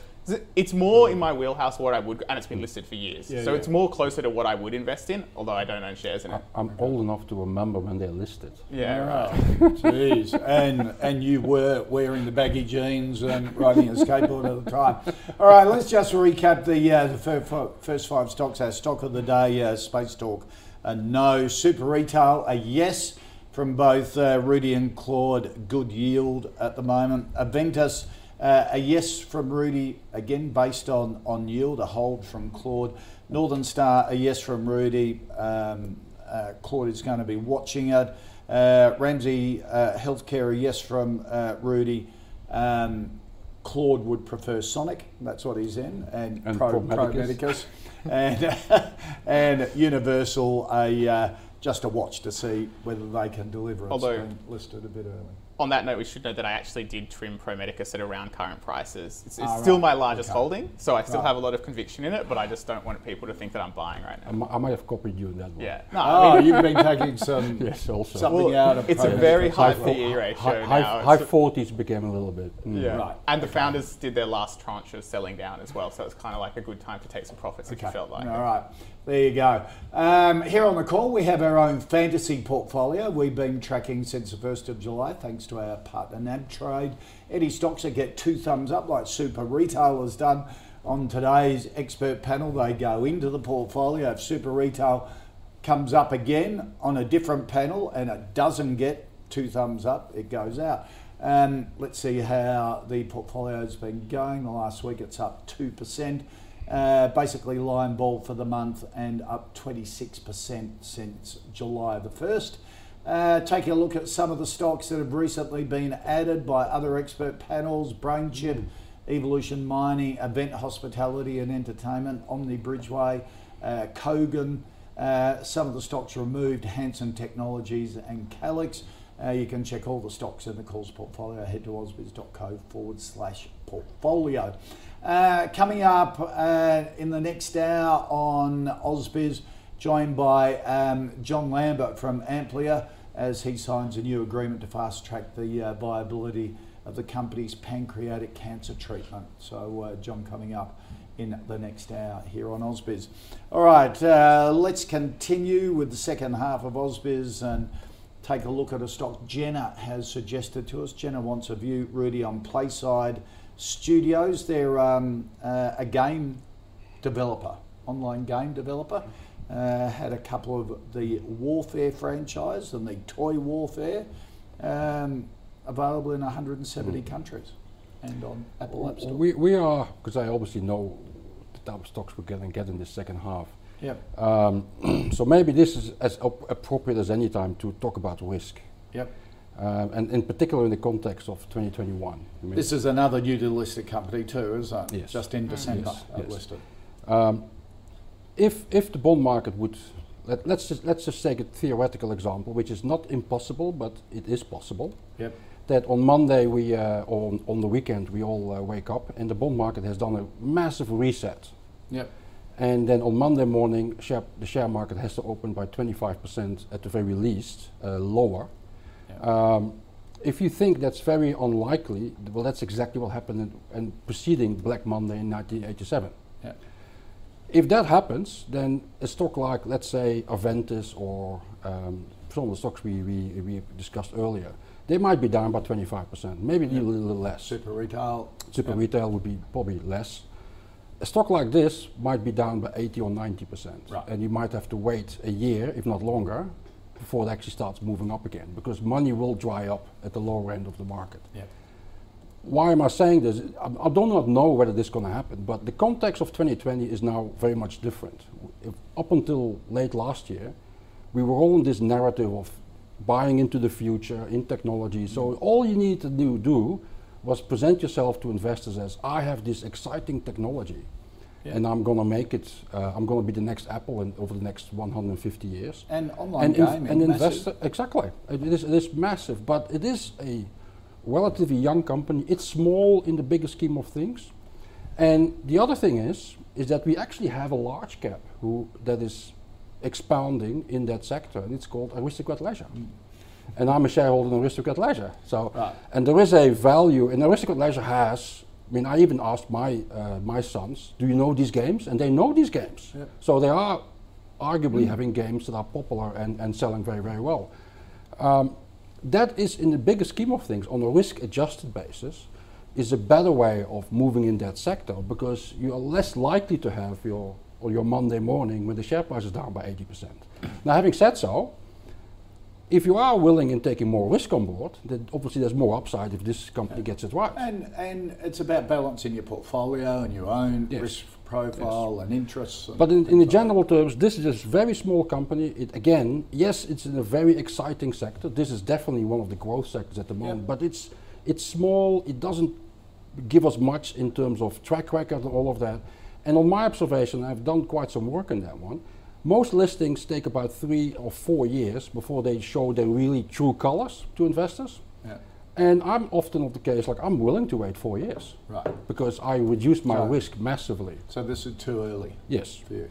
it's more in my wheelhouse what I would, and it's been listed for years. Yeah, so yeah. it's more closer to what I would invest in, although I don't own shares in it. I'm old enough to remember when they're listed. Yeah, right. Jeez, and and you were wearing the baggy jeans and riding a skateboard at the time. All right, let's just recap the uh, the fir- fir- first five stocks. Our stock of the day: uh, Spacetalk, a no. Super Retail, a yes from both uh, Rudi and Claude. Good yield at the moment. Aventus. Uh, a yes from Rudi, again based on, on yield, a hold from Claude. Northern Star, a yes from Rudi. Um, uh, Claude is going to be watching it. Uh, Ramsay uh, Healthcare, a yes from uh, Rudi. Um, Claude would prefer Sonic, that's what he's in, and, And Pro, Pro Pro Medicus. Medicus. and, and Universal, a uh, just a watch to see whether they can deliver. It's Although- been listed a bit early. On that note, we should note that I actually did trim Pro Medicus at around current prices. It's, it's Ah, still right. my largest Okay. holding, so I still Right. have a lot of conviction in it, but I just don't want people to think that I'm buying right now. I might have copied you in that one. Yeah. No, Oh, I mean, you've been taking some Yes, also. something Well, out of it's a very high PE ratio high, now. high, high It's- 40s became a little bit. mm. Yeah. Right, And the founders did their last tranche of selling down as well, so it's kind of like a good time to take some profits if you felt like All it. right, there you go. Um, here on the call, we have our own fantasy portfolio. We've been tracking since the 1st of July, thanks to our partner NabTrade. Any stocks that get two thumbs up, like Super Retail has done on today's expert panel, they go into the portfolio. If Super Retail comes up again on a different panel and it doesn't get two thumbs up, it goes out. Um, let's see how the portfolio has been going. The last week it's up 2%. Uh, basically, line ball for the month and up 26% since July the 1st. Uh, taking a look at some of the stocks that have recently been added by other expert panels BrainChip, Evolution Mining, Event Hospitality and Entertainment, Omni Bridgeway, uh, Kogan. Uh, some of the stocks removed Hansen Technologies and Calix. Uh, you can check all the stocks in the calls portfolio. Head to ausbiz.co forward slash portfolio. Uh, coming up uh, in the next hour on Ausbiz, joined by um, John Lambert from Amplia as he signs a new agreement to fast track the uh, viability of the company's pancreatic cancer treatment. So, uh, John coming up in the next hour here on Ausbiz. All right, uh, let's continue with the second half of Ausbiz and take a look at a stock Jenna has suggested to us. Jenna wants a view, Rudi, on Playside Studios. They're um, uh, a game developer, online game developer. Uh, had a couple of the Warfare franchise and the Toy Warfare um, available in 170 countries and on Apple App Store. We, we are, because I obviously know the type of stocks we're going to get in the second half. Yep. Um, so maybe this is as op- appropriate as any time to talk about risk, Yep. um, and in particular in the context of 2021. I mean, This is another new to listed company too, isn't it? Yes. Just in December Yes, yes. listed. Um, if if the bond market would let, let's just let's just take a theoretical example, which is not impossible, but it is possible. Yep. That on Monday we uh, or on, on the weekend we all uh, wake up and the bond market has done a massive reset, Yep. and then on Monday morning share, the share market has to open by 25% at the very least uh, lower. Yep. Um, if you think that's very unlikely, well, that's exactly what happened in, in preceding Black Monday in 1987. If that happens, then a stock like, let's say, Aventus or um, some of the stocks we, we, we discussed earlier, they might be down by 25%, maybe a little, less. Super retail. Super retail would be probably less. A stock like this might be down by 80 or 90%. Right. And you might have to wait a year, if not longer, before it actually starts moving up again, because money will dry up at the lower end of the market. Yep. Why am I saying this? I, I do not know whether this is going to happen, but the context of 2020 is now very much different. If, up until late last year, we were all in this narrative of buying into the future in technology. So all you need to do, do was present yourself to investors as I have this exciting technology, Yeah. and I'm going to make it. Uh, I'm going to be the next Apple in, over the next 150 years And online and, gaming. and massive. investor exactly it is, it is massive but it is a relatively young company it's small in the bigger scheme of things and the other thing is is that we actually have a large cap who that is expounding in that sector and it's called aristocrat leisure and i'm a shareholder in aristocrat leisure so Right. and there is a value and aristocrat leisure has I mean, I even asked my uh, my sons, "Do you know these games?" And they know these games. So they are arguably having games that are popular and, and selling very, very well. Um, that is, in the bigger scheme of things, on a risk-adjusted basis, is a better way of moving in that sector because you are less likely to have your or your Monday morning when the share price is down by 80%. now, having said so, if you are willing in taking more risk on board, then obviously there's more upside if this company gets it right. And and it's about balancing your portfolio and your own Yes. risk profile and interests. and But in, in the things like general terms, this is a very small company. It again, yes, it's in a very exciting sector. This is definitely one of the growth sectors at the moment. Yep. But it's it's small. It doesn't give us much in terms of track record and all of that. And on my observation, I've done quite some work on that one. Most listings take about three or four years before they show their really true colors to investors. Yeah. And I'm often of the case like I'm willing to wait four years Right. because I reduce my Right. risk massively. So this is too early Yes. for you.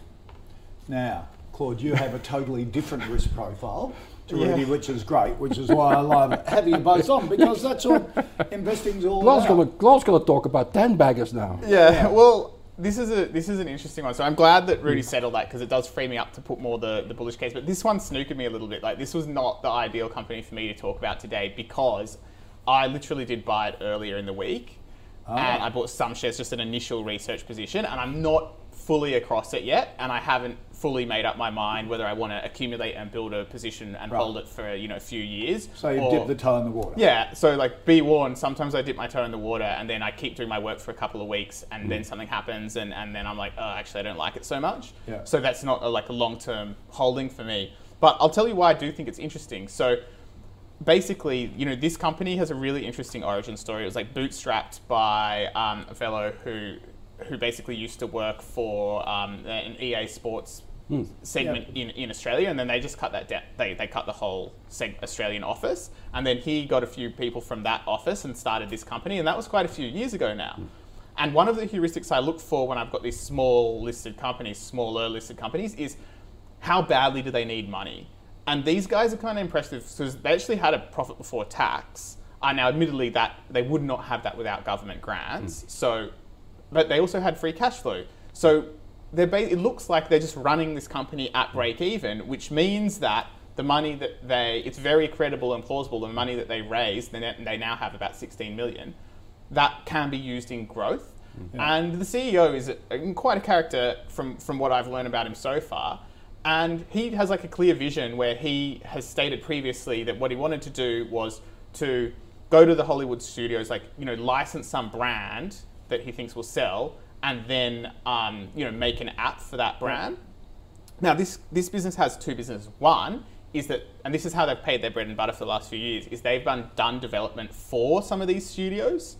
Now, Claude, you have a totally different risk profile to Yeah. Rudi, which is great, which is why I love having you both on because that's what investing's all Glov's about. gonna, Glov's gonna talk about 10 baggers now. Yeah, well, this is a this is an interesting one. So I'm glad that Rudi hmm. settled that because it does free me up to put more the, the bullish case. But this one snookered me a little bit. Like this was not the ideal company for me to talk about today because I literally did buy it earlier in the week, oh. and I bought some shares just an initial research position, and I'm not fully across it yet, and I haven't fully made up my mind whether I want to accumulate and build a position and Right. hold it for you know a few years. So you or- dip the toe in the water. yeah, so like be warned, sometimes I dip my toe in the water and then I keep doing my work for a couple of weeks and hmm. then something happens and, and then I'm like, oh, actually, I don't like it so much. Yeah. So that's not a, like a long term holding for me. But I'll tell you why I do think it's interesting. So basically, you know, this company has a really interesting origin story. It was like bootstrapped by um, a fellow who who basically used to work for um, an EA Sports segment in, in Australia, and then they just cut that down. They, they cut the whole seg- Australian office, and then he got a few people from that office and started this company, and that was quite a few years ago now. And one of the heuristics I look for when I've got these small listed companies, smaller listed companies, is how badly do they need money? And these guys are kind of impressive because they actually had a profit before tax. Uh, now, admittedly, that they would not have that without government grants. So, but they also had free cash flow. So, they're ba- it looks like they're just running this company at break even, which means that the money that they it's very credible and plausible. The money that they raised, they now have about 16 million that can be used in growth. And the CEO is a, quite a character from, from what I've learned about him so far. And he has like a clear vision where he has stated previously that what he wanted to do was to go to the Hollywood studios, like, you know, license some brand that he thinks will sell and then, um, you know, make an app for that brand. Now, this, this business has two businesses. One is that, and this is how they've paid their bread and butter for the last few years, is they've done, done development for some of these studios.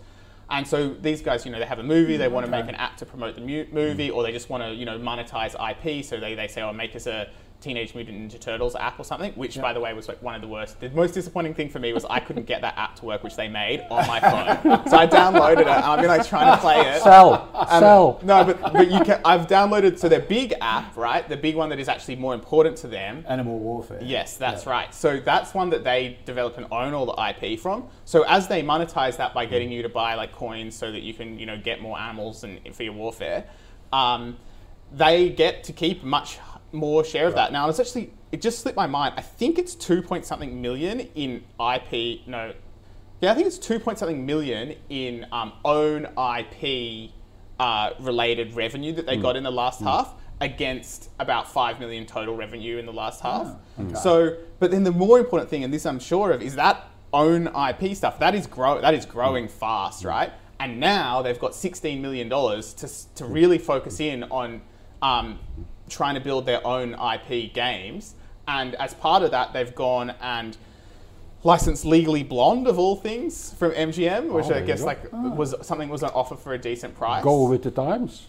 And so these guys, you know, they have a movie, they mm, want to make an app to promote the mu- movie, or they just want to, you know, monetize IP. So they, they say, oh, make us a Teenage Mutant Ninja Turtles app or something, which, by the way, was like one of the worst. The most disappointing thing for me was I couldn't get that app to work, which they made on my phone. so I downloaded it, and I've been like trying to play it. Sell, Um, sell. No, but, but you can. I've downloaded so their big app, right? The big one that is actually more important to them. Animal warfare. Yes, that's Yeah. right. So that's one that they develop and own all the IP from. So as they monetize that by getting you to buy like coins, so that you can you know get more animals and for your warfare, um, they get to keep much more share of that. Now it's actually it just slipped my mind. I think it's two point something million in IP. No, yeah, I think it's two point something million in um, own IP uh, related revenue that they got in the last half against about five million total revenue in the last half. So, but then the more important thing, and this I'm sure of, is that own IP stuff. That is grow that is growing fast, right? And now they've got sixteen million dollars to to really focus in on um, trying to build their own IP games. And as part of that, they've gone and licensed Legally Blonde of all things from MGM, which Oh, I guess like was something was on offer for a decent price. Go with the times.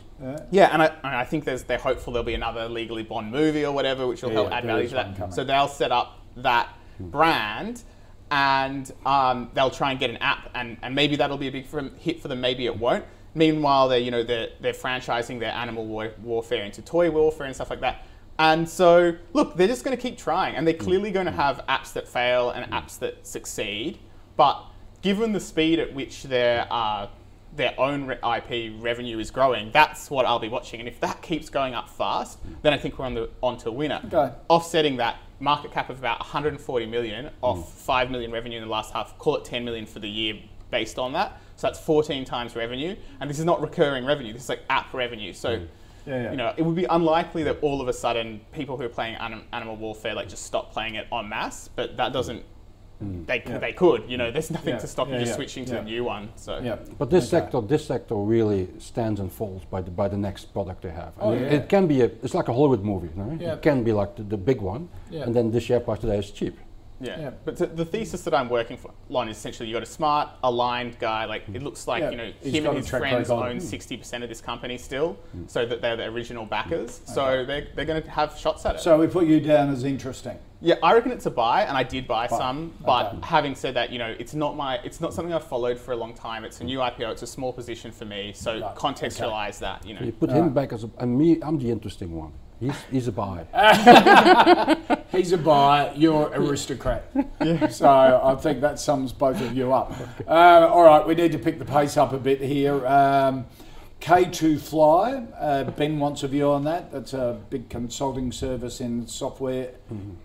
Yeah, and I, and I think there's, they're hopeful there'll be another Legally Blonde movie or whatever, which will Yeah, help yeah, add value to that. coming. So they'll set up that brand, and um, they'll try and get an app, and, and maybe that'll be a big hit for them. Maybe it won't. Meanwhile, they're you know they're, they're franchising their animal war, warfare into toy warfare and stuff like that. And so, look, they're just going to keep trying, and they're mm. clearly going to mm. have apps that fail and mm. apps that succeed. But given the speed at which their uh, their own IP revenue is growing, that's what I'll be watching. And if that keeps going up fast, then I think we're on the onto a winner. Okay. Offsetting that market cap of about 140 million off 5 million revenue in the last half, call it 10 million for the year based on that. So that's 14 times revenue, and this is not recurring revenue. This is like app revenue. So. Mm. Yeah, yeah. You know, it would be unlikely that all of a sudden people who are playing anim- Animal Warfare like just stop playing it en masse, but that doesn't. Mm. They, they could, you know. There's nothing Yeah, to stop yeah, you just yeah, switching to yeah. the new one. So Yeah. But this Okay. sector, this sector really stands and falls by the by the next product they have. Oh, it, yeah. it can be a, it's like a Hollywood movie, right? Yeah. It can be like the, the big one, Yeah. and then the share price today is cheap. Yeah. Yeah. But th- the thesis that I'm working for, on is essentially you got a smart, aligned guy. Like it looks like Yeah, you know he's him and his friends own Mm. sixty percent of this company still, hmm. so that they're the original backers. Hmm. So they're, they're going to have shots at it. So we put you down as interesting. yeah, I reckon it's a buy, and I did buy Buy. some. But Okay. having said that, you know, it's not my, it's not something I've followed for a long time. It's a hmm. new IPO. It's a small position for me. So Right, contextualize that. You know. You put him back as a, and me, I'm the interesting one. He's, he's a buy. He's a buyer, you're aristocrat. So I think that sums both of you up. Uh, all right, we need to pick the pace up a bit here. Um, K2 Fly, uh, Ben wants a view on that. That's a big consulting service in software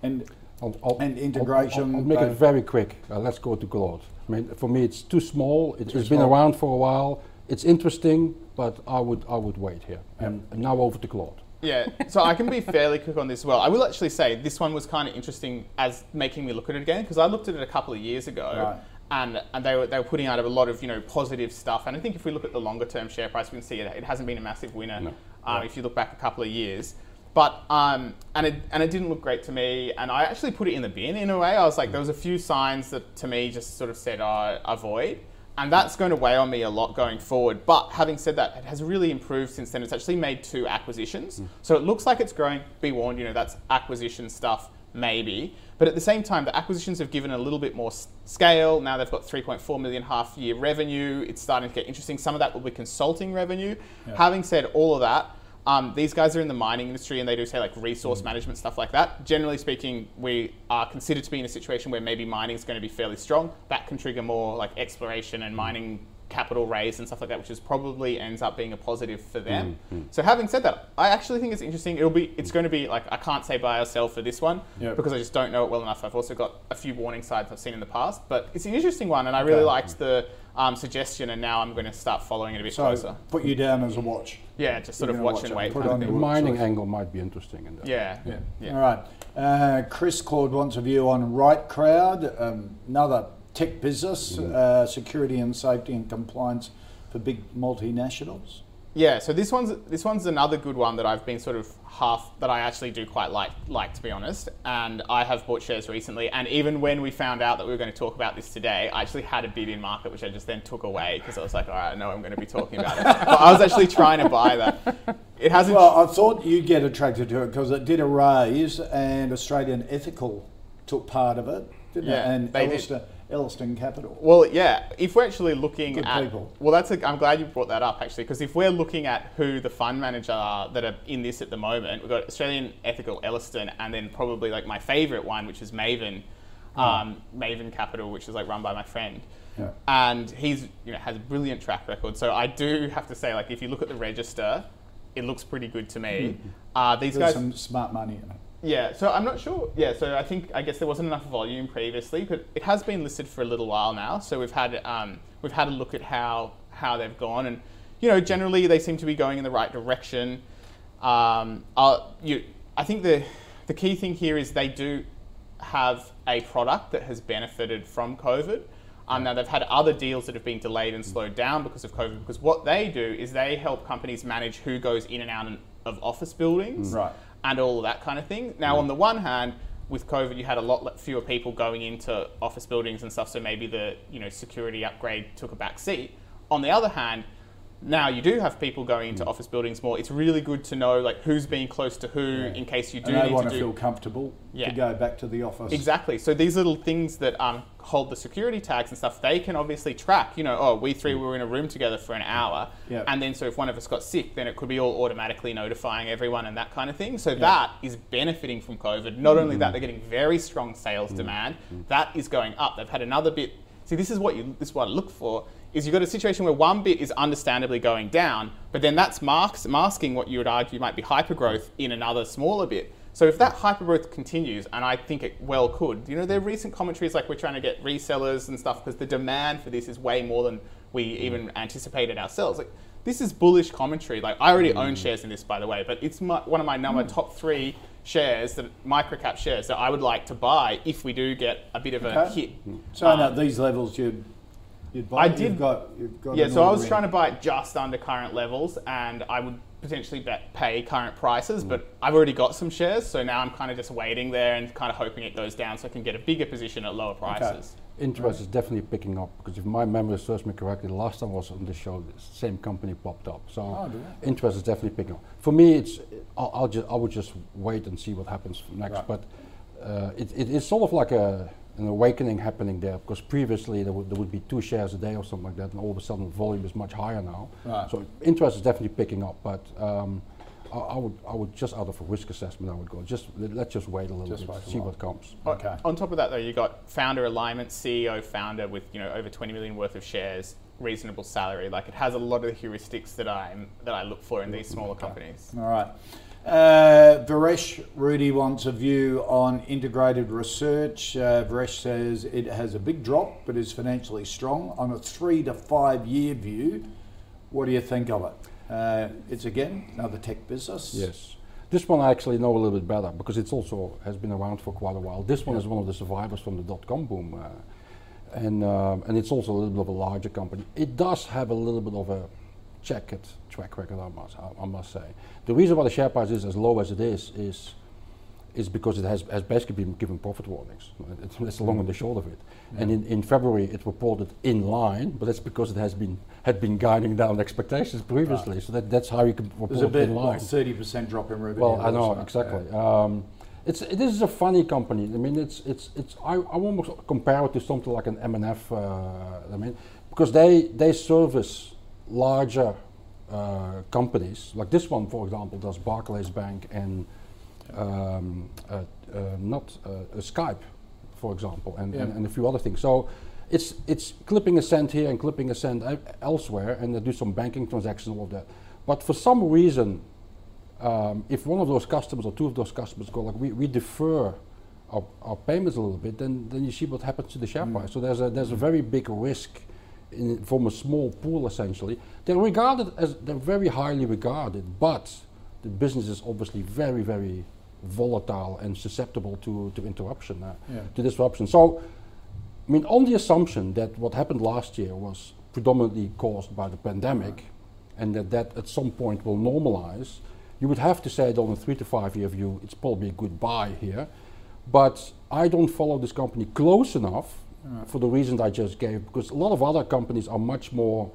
and I'll, I'll, And I'll- integration, I'll, I'll make it very quick. Uh, let's go to Claude. I mean, for me, it's too small. It, it's been around for a while. It's interesting, but I would I would wait here. And, and now over to Claude. Yeah, so I can be fairly quick on this as well. I will actually say this one was kind of interesting as making me look at it again because I looked at it a couple of years ago. Right. And, and they were, they were putting out a lot of you know positive stuff and I think if we look at the longer term share price we can see it, it hasn't been a massive winner No. um, if you look back a couple of years but um, and it and it didn't look great to me and I actually put it in the bin in a way I was like there was a few signs that to me just sort of said oh, avoid and that's going to weigh on me a lot going forward. But having said that, it has really improved since then. It's actually made two acquisitions. Hmm. So it looks like it's growing. Be warned, you know, that's acquisition stuff, maybe. But at the same time, the acquisitions have given a little bit more scale. Now they've got 3.4 million half year revenue. It's starting to get interesting. Some of that will be consulting revenue. Having said all of that, um, these guys are in the mining industry and they do say like resource management stuff like that. Generally speaking, we are considered to be in a situation where maybe mining is going to be fairly strong. That can trigger more like exploration and mining capital raise and stuff like that, which is probably ends up being a positive for them. So having said that, I actually think it's interesting. It'll be it's going to be like I can't say buy or sell for this one Yep. because I just don't know it well enough. I've also got a few warning signs I've seen in the past, but it's an interesting one, and I really Okay. liked the um, suggestion, and now I'm going to start following it a bit so closer. put you down as a watch. Yeah, just sort You're of gonna watch watch and it. wait. Put on The mining choice. angle might be interesting in that. Yeah, Yeah. yeah. All right. Uh, Chris Claude wants a view on RightCrowd, um, another tech business, uh, security and safety and compliance for big multinationals. Yeah, so this one's this one's another good one that I've been sort of half that I actually do quite like like to be honest. And I have bought shares recently, and even when we found out that we were going to talk about this today, I actually had a bid in market which I just then took away because I was like, all right, I know I'm going to be talking about it. but I was actually trying to buy that. It hasn't. Well, I thought you'd get attracted to it because it did a raise and Australian Ethical took part of it, didn't Yeah, it? And they did. Ellerston, Capital. Well, yeah. If we're actually looking Good at, people. well, that's. A, I'm glad you brought that up actually, because if we're looking at who the fund manager are that are in this at the moment, we've got Australian Ethical Ellerston, and then probably like my favourite one, which is Maven, um, Maven Capital, which is like run by my friend. Yeah. And he's you know has a brilliant track record. So I do have to say, like, if you look at the register, it looks pretty good to me. Uh, these There's guys, some smart money in it. Yeah, so I'm not sure. Yeah, so I think I guess there wasn't enough volume previously, but it has been listed for a little while now. So we've had um, we've had a look at how how they've gone, and you know generally they seem to be going in the right direction. Um, you, I think the the key thing here is they do have a product that has benefited from COVID. Um, now they've had other deals that have been delayed and slowed down because of COVID. Because what they do is they help companies manage who goes in and out of office buildings Right. And all of that kind of thing. Now, on the one hand, with COVID, you had a lot fewer people going into office buildings and stuff, so maybe the you know security upgrade took a back seat. On the other hand, now you do have people going into office buildings more. It's really good to know like who's being close to who in case you do And they need want to to do feel comfortable Yeah. to go back to the office. Exactly. So these little things that um, hold the security tags and stuff, they can obviously track. You know, oh, we three mm. were in a room together for an hour, Yeah. and then so if one of us got sick, then it could be all automatically notifying everyone and that kind of thing. So that is benefiting from COVID. Not only that, mm-hmm. they're getting very strong sales mm-hmm. demand. That is going up. They've had another bit. See, this is what you this is what I look for. Is you've got a situation where one bit is understandably going down, but then that's masks, masking what you would argue might be hypergrowth in another smaller bit. So if that hypergrowth continues, and I think it well could, you know, their recent commentaries like we're trying to get resellers and stuff because the demand for this is way more than we mm. even anticipated ourselves. Like this is bullish commentary. Like I already own mm. shares in this, by the way, but it's my, one of my number mm. top three shares that microcap shares that I would like to buy if we do get a bit of a hit. So Um, at these levels, you'd, you'd buy I did- You've got, you've got Yeah, so I was in. trying to buy it just under current levels, and I would potentially bet, pay current prices, but I've already got some shares, so now I'm kind of just waiting there and kind of hoping it goes down so I can get a bigger position at lower prices. Interest is definitely picking up because if my memory serves me correctly, the last time I was on the show, the same company popped up. So Oh, interest is definitely picking up. For me, it's I'll, I'll just I would just wait and see what happens next. Right. But uh, it, it, it's sort of like a an awakening happening there because previously there would, there would be two shares a day or something like that, and all of a sudden volume is much higher now. Right. So interest is definitely picking up, but. Um, I, I would, I would just out of a risk assessment, I would go. Just let, let's just wait a little Just bit, wait see while. what comes. Okay. On top of that, though, you got founder alignment, CEO, founder with you know over 20 million worth of shares, reasonable salary. Like it has a lot of the heuristics that I'm that I look for in these smaller companies. All right. Uh, Varesh Rudi wants a view on integrated research. Uh, Varesh says it has a big drop but is financially strong. On a three to five year view, what do you think of it? Uh, it's again another tech business. Yes. This one I actually know a little bit better because it's also has been around for quite a while. This one is one of the survivors from the dot com boom, uh, and um, and it's also a little bit of a larger company. It does have a little bit of a checkered track record, I must I, I must say. The reason why the share price is as low as it is is is because it has, has basically been given profit warnings. It's, that's the long and the short of it. And in, in February it reported in line, but that's because it has been had been guiding down expectations previously. So that, that's how you can report There's a bit in line. thirty percent drop in revenue. Well, I know exactly. Um, it's this is a funny company. I mean, it's it's it's. I, I almost compare it to something like an MNF. Uh, I mean, because they they service larger uh, companies. Like this one, for example, does Barclays Bank and um, uh, uh, not uh, uh, Skype, for example, and, and, Yeah. and a few other things. So. It's, it's clipping a cent here and clipping a cent elsewhere, and they do some banking transactions all of that. But for some reason, um, if one of those customers or two of those customers go like we, we defer our, our payments a little bit, then, then you see what happens to the share price. So there's a there's a very big risk in, from a small pool essentially. They're regarded as they're very highly regarded, but the business is obviously very very volatile and susceptible to, to interruption, uh, Yeah. to disruption. So I mean, on the assumption that what happened last year was predominantly caused by the pandemic, and that that at some point will normalize, you would have to say that on a three to five year view, it's probably a good buy here. But I don't follow this company close enough for the reasons I just gave, because a lot of other companies are much more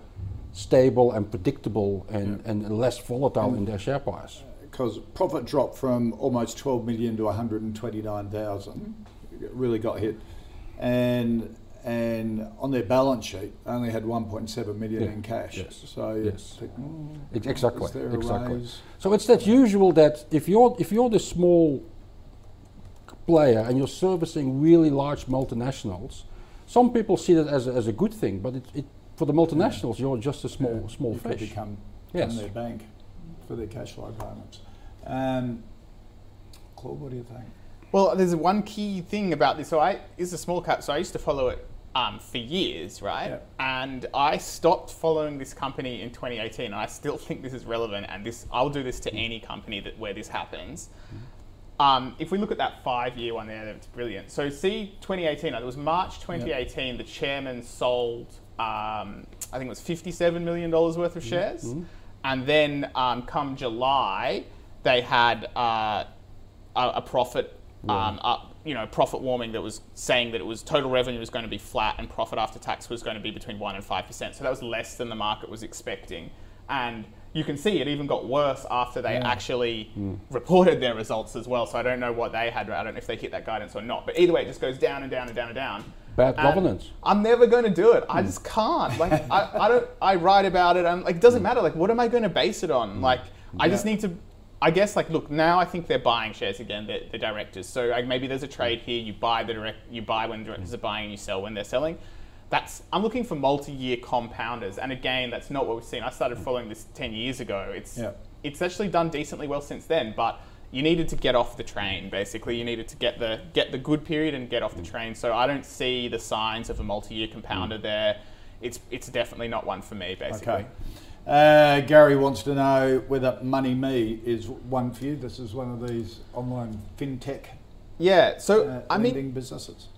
stable and predictable and, and less volatile in their share price. because profit dropped from almost 12 million to 129,000. It Really got hit, and and on their balance sheet only had 1.7 million Yeah, in cash. yes, So yes. think, "Hmm, Exactly. is there a Exactly. So it's that usual that if you're if you're the small player and you're servicing really large multinationals, some people see that as a, as a good thing, but it, it for the multinationals you're just a small Yeah, small you could become, Yes. their bank for their cash flow payments. Um, Claude, what do you think? Well, there's one key thing about this. So I is a small cap. So I used to follow it um, for years, right? Yep. And I stopped following this company in 2018. And I still think this is relevant. And this I'll do this to any company that where this happens. Um, if we look at that five-year one there, that's brilliant. So see, 2018. It was March 2018. The chairman sold. Um, I think it was 57 million dollars worth of shares. And then um, come July, they had uh, a, a profit, um, up, you know, profit warming that was saying that it was total revenue was going to be flat and profit after tax was going to be between one and five percent. So that was less than the market was expecting, and you can see it even got worse after they actually hmm. reported their results as well. So I don't know what they had. I don't know if they hit that guidance or not. But either way, it just goes down and down and down and down. Bad And governance. I'm never going to do it. I hmm. just can't. Like I, I don't. I write about it. and like it doesn't hmm. matter. Like what am I going to base it on? Like I just need to. I guess like look now. I think they're buying shares again. The, the directors. So like, maybe there's a trade here. You buy the direct. You buy when the directors are buying. and You sell when they're selling. That's. I'm looking for multi-year compounders. And again, that's not what we've seen. I started following this ten years ago. It's. Yeah. It's actually done decently well since then, but you needed to get off the train. Basically, you needed to get the get the good period and get off the train. So I don't see the signs of a multi-year compounder there. It's it's definitely not one for me. Basically, Okay. Uh, Gary wants to know whether MoneyMe is one for you. This is one of these online fintech yeah. So uh, I mean, businesses.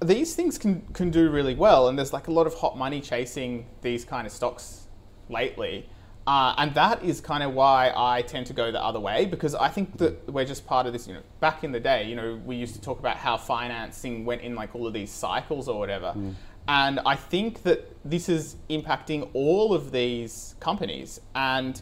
These things can can do really well, and there's like a lot of hot money chasing these kind of stocks lately. Uh, and that is kind of why I tend to go the other way because I think that we're just part of this. You know, back in the day, you know, we used to talk about how financing went in like all of these cycles or whatever. And I think that this is impacting all of these companies. And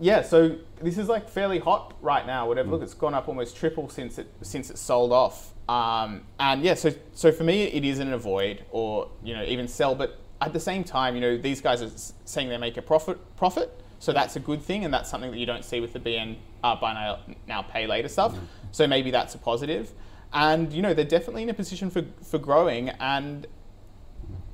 yeah, so this is like fairly hot right now. Whatever, look, it's gone up almost triple since it since it sold off. Um, and yeah, so so for me, it is an avoid or you know even sell. But at the same time, you know these guys are saying they make a profit profit, so that's a good thing, and that's something that you don't see with the BN uh, buy now, now pay later stuff. So maybe that's a positive. And you know they're definitely in a position for for growing and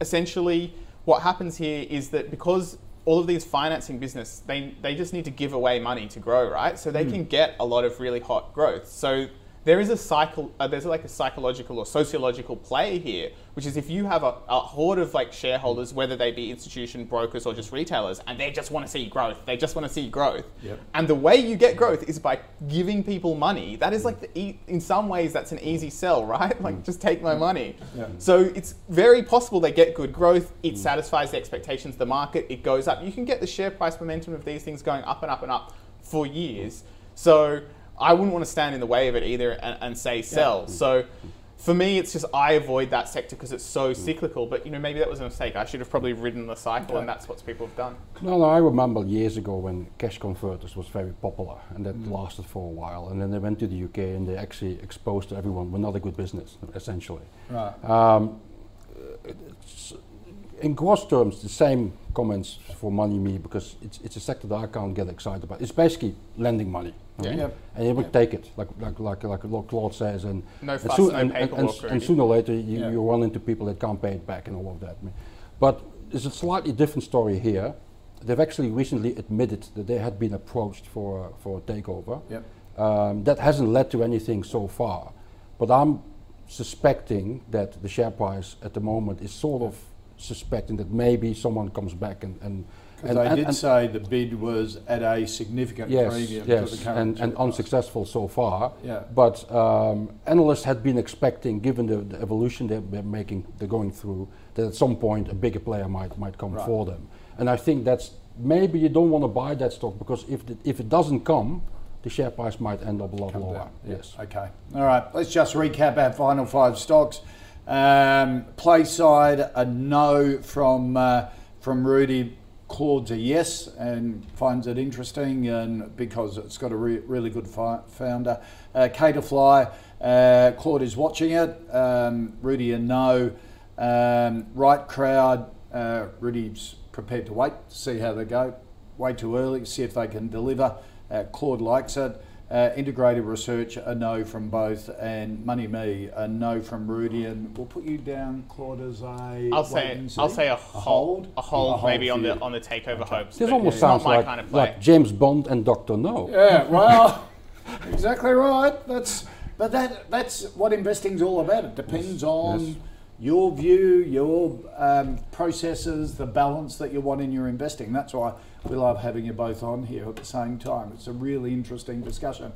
essentially what happens here is that because all of these financing business they, they just need to give away money to grow right? So they hmm. can get a lot of really hot growth. So there is a cycle uh, there's like a psychological or sociological play here which is if you have a, a horde of like shareholders whether they be institution brokers or just retailers and they just want to see growth they just want to see growth Yep. and the way you get growth is by giving people money that is like the e- in some ways that's an easy sell right like just take my money Yeah. so it's very possible they get good growth. It satisfies the expectations of the market. It goes up. You can get the share price momentum of these things going up and up and up for years. So I wouldn't want to stand in the way of it either and, and say sell. Mm-hmm. So for me, it's just I avoid that sector because it's so mm-hmm. cyclical. But you know, maybe that was a mistake. I should have probably ridden the cycle, and that's what people have done. No, no, I remember years ago when cash converters was very popular and that mm. lasted for a while. And then they went to the UK and they actually exposed to everyone we're not a good business, essentially. Right. Um, in gross terms, the same comments for MoneyMe because it's, it's a sector that I can't get excited about. It's basically lending money. Yeah. okay? Yep. And you would take it, like like like like what Claude says, and No and, fuss, soo- no and, and, and, paperwork s- or and sooner or later you, Yeah. you run into people that can't pay it back and all of that. But it's a slightly different story here. They've actually recently admitted that they had been approached for a, for a takeover. Yep. Um, that hasn't led to anything so far, but I'm suspecting that the share price at the moment is sort of suspecting that maybe someone comes back and and Because they did say the bid was at a significant yes, premium to yes, the current and, and unsuccessful so far. Yeah. But um, analysts had been expecting, given the, the evolution they're, they're making, they're going through, that at some point a bigger player might might come Right. for them. And I think that's maybe you don't want to buy that stock because if the, if it doesn't come, the share price might end up a lot Come lower. down. Yes. Okay. All right. Let's just recap our final five stocks. Um, play side, a no from uh, from Rudi. Claude's a yes and finds it interesting and because it's got a re- really good fi- founder. Uh, K2 Fly, uh, Claude is watching it. Um, Rudi a no. Um, RightCrowd, uh, Rudi's prepared to wait see how they go. Way too early, see if they can deliver. Uh, Claude likes it. Uh, integrated research, a no from both, and MoneyMe, a no from Rudi, and we'll put you down, Claude, as a. I'll say. I'll say a hold, a hold, maybe on for the on the takeover hopes. This almost it's sounds my like, kind of like James Bond and Doctor No. Yeah, well, exactly right. That's but that that's what investing's all about. It depends on yes. your view, your um, processes, the balance that you want in your investing. That's why we love having you both on here at the same time. It's a really interesting discussion.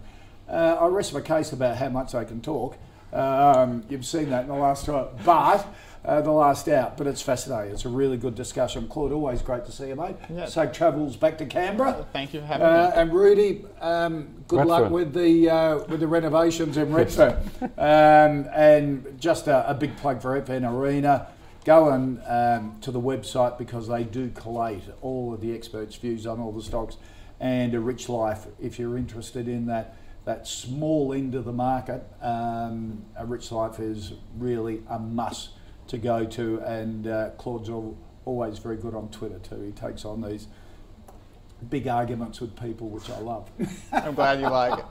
Uh, I rest my case about how much I can talk. Um, you've seen that in the last time, but. Uh, the last out, but it's fascinating. It's a really good discussion. Claude, always great to see you, mate. Yeah. Safe travels back to Canberra. Thank you for having Uh, me. and Rudi, um, good luck with the uh, with the renovations in Redfern. um, and just a, a big plug for FN Arena. Go and um, to the website because they do collate all of the experts' views on all the stocks. And a rich life, if you're interested in that that small end of the market, um, a rich life is really a must to go to. And uh, Claude's al- always very good on Twitter too. He takes on these big arguments with people, which I love. I'm glad you like it.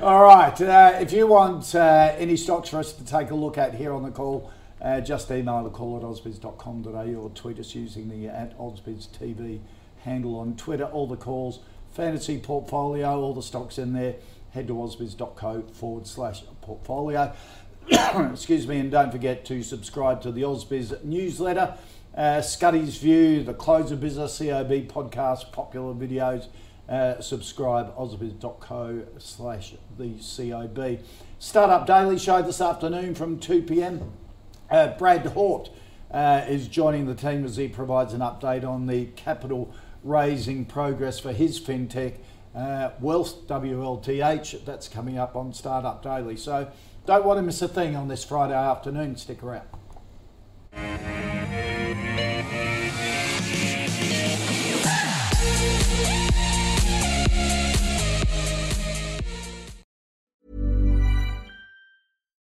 All right. Uh, if you want uh, any stocks for us to take a look at here on the call, uh, just email the call at ausbiz.com.au or tweet us using the at ausbiztv handle on Twitter. All the calls, fantasy portfolio, all the stocks in there. Head to ausbiz.co forward slash portfolio. Excuse me, and don't forget to subscribe to the Ausbiz newsletter. Uh, Scuddy's View, the Close of Business COB podcast, popular videos. Uh, subscribe ausbiz.co slash the COB. Startup Daily Show this afternoon from 2 p.m. Uh, Brad Hort uh, is joining the team as he provides an update on the capital raising progress for his fintech, uh, Wealth, WLTH. That's coming up on Startup Daily. So don't want to miss a thing on this Friday afternoon. Stick around.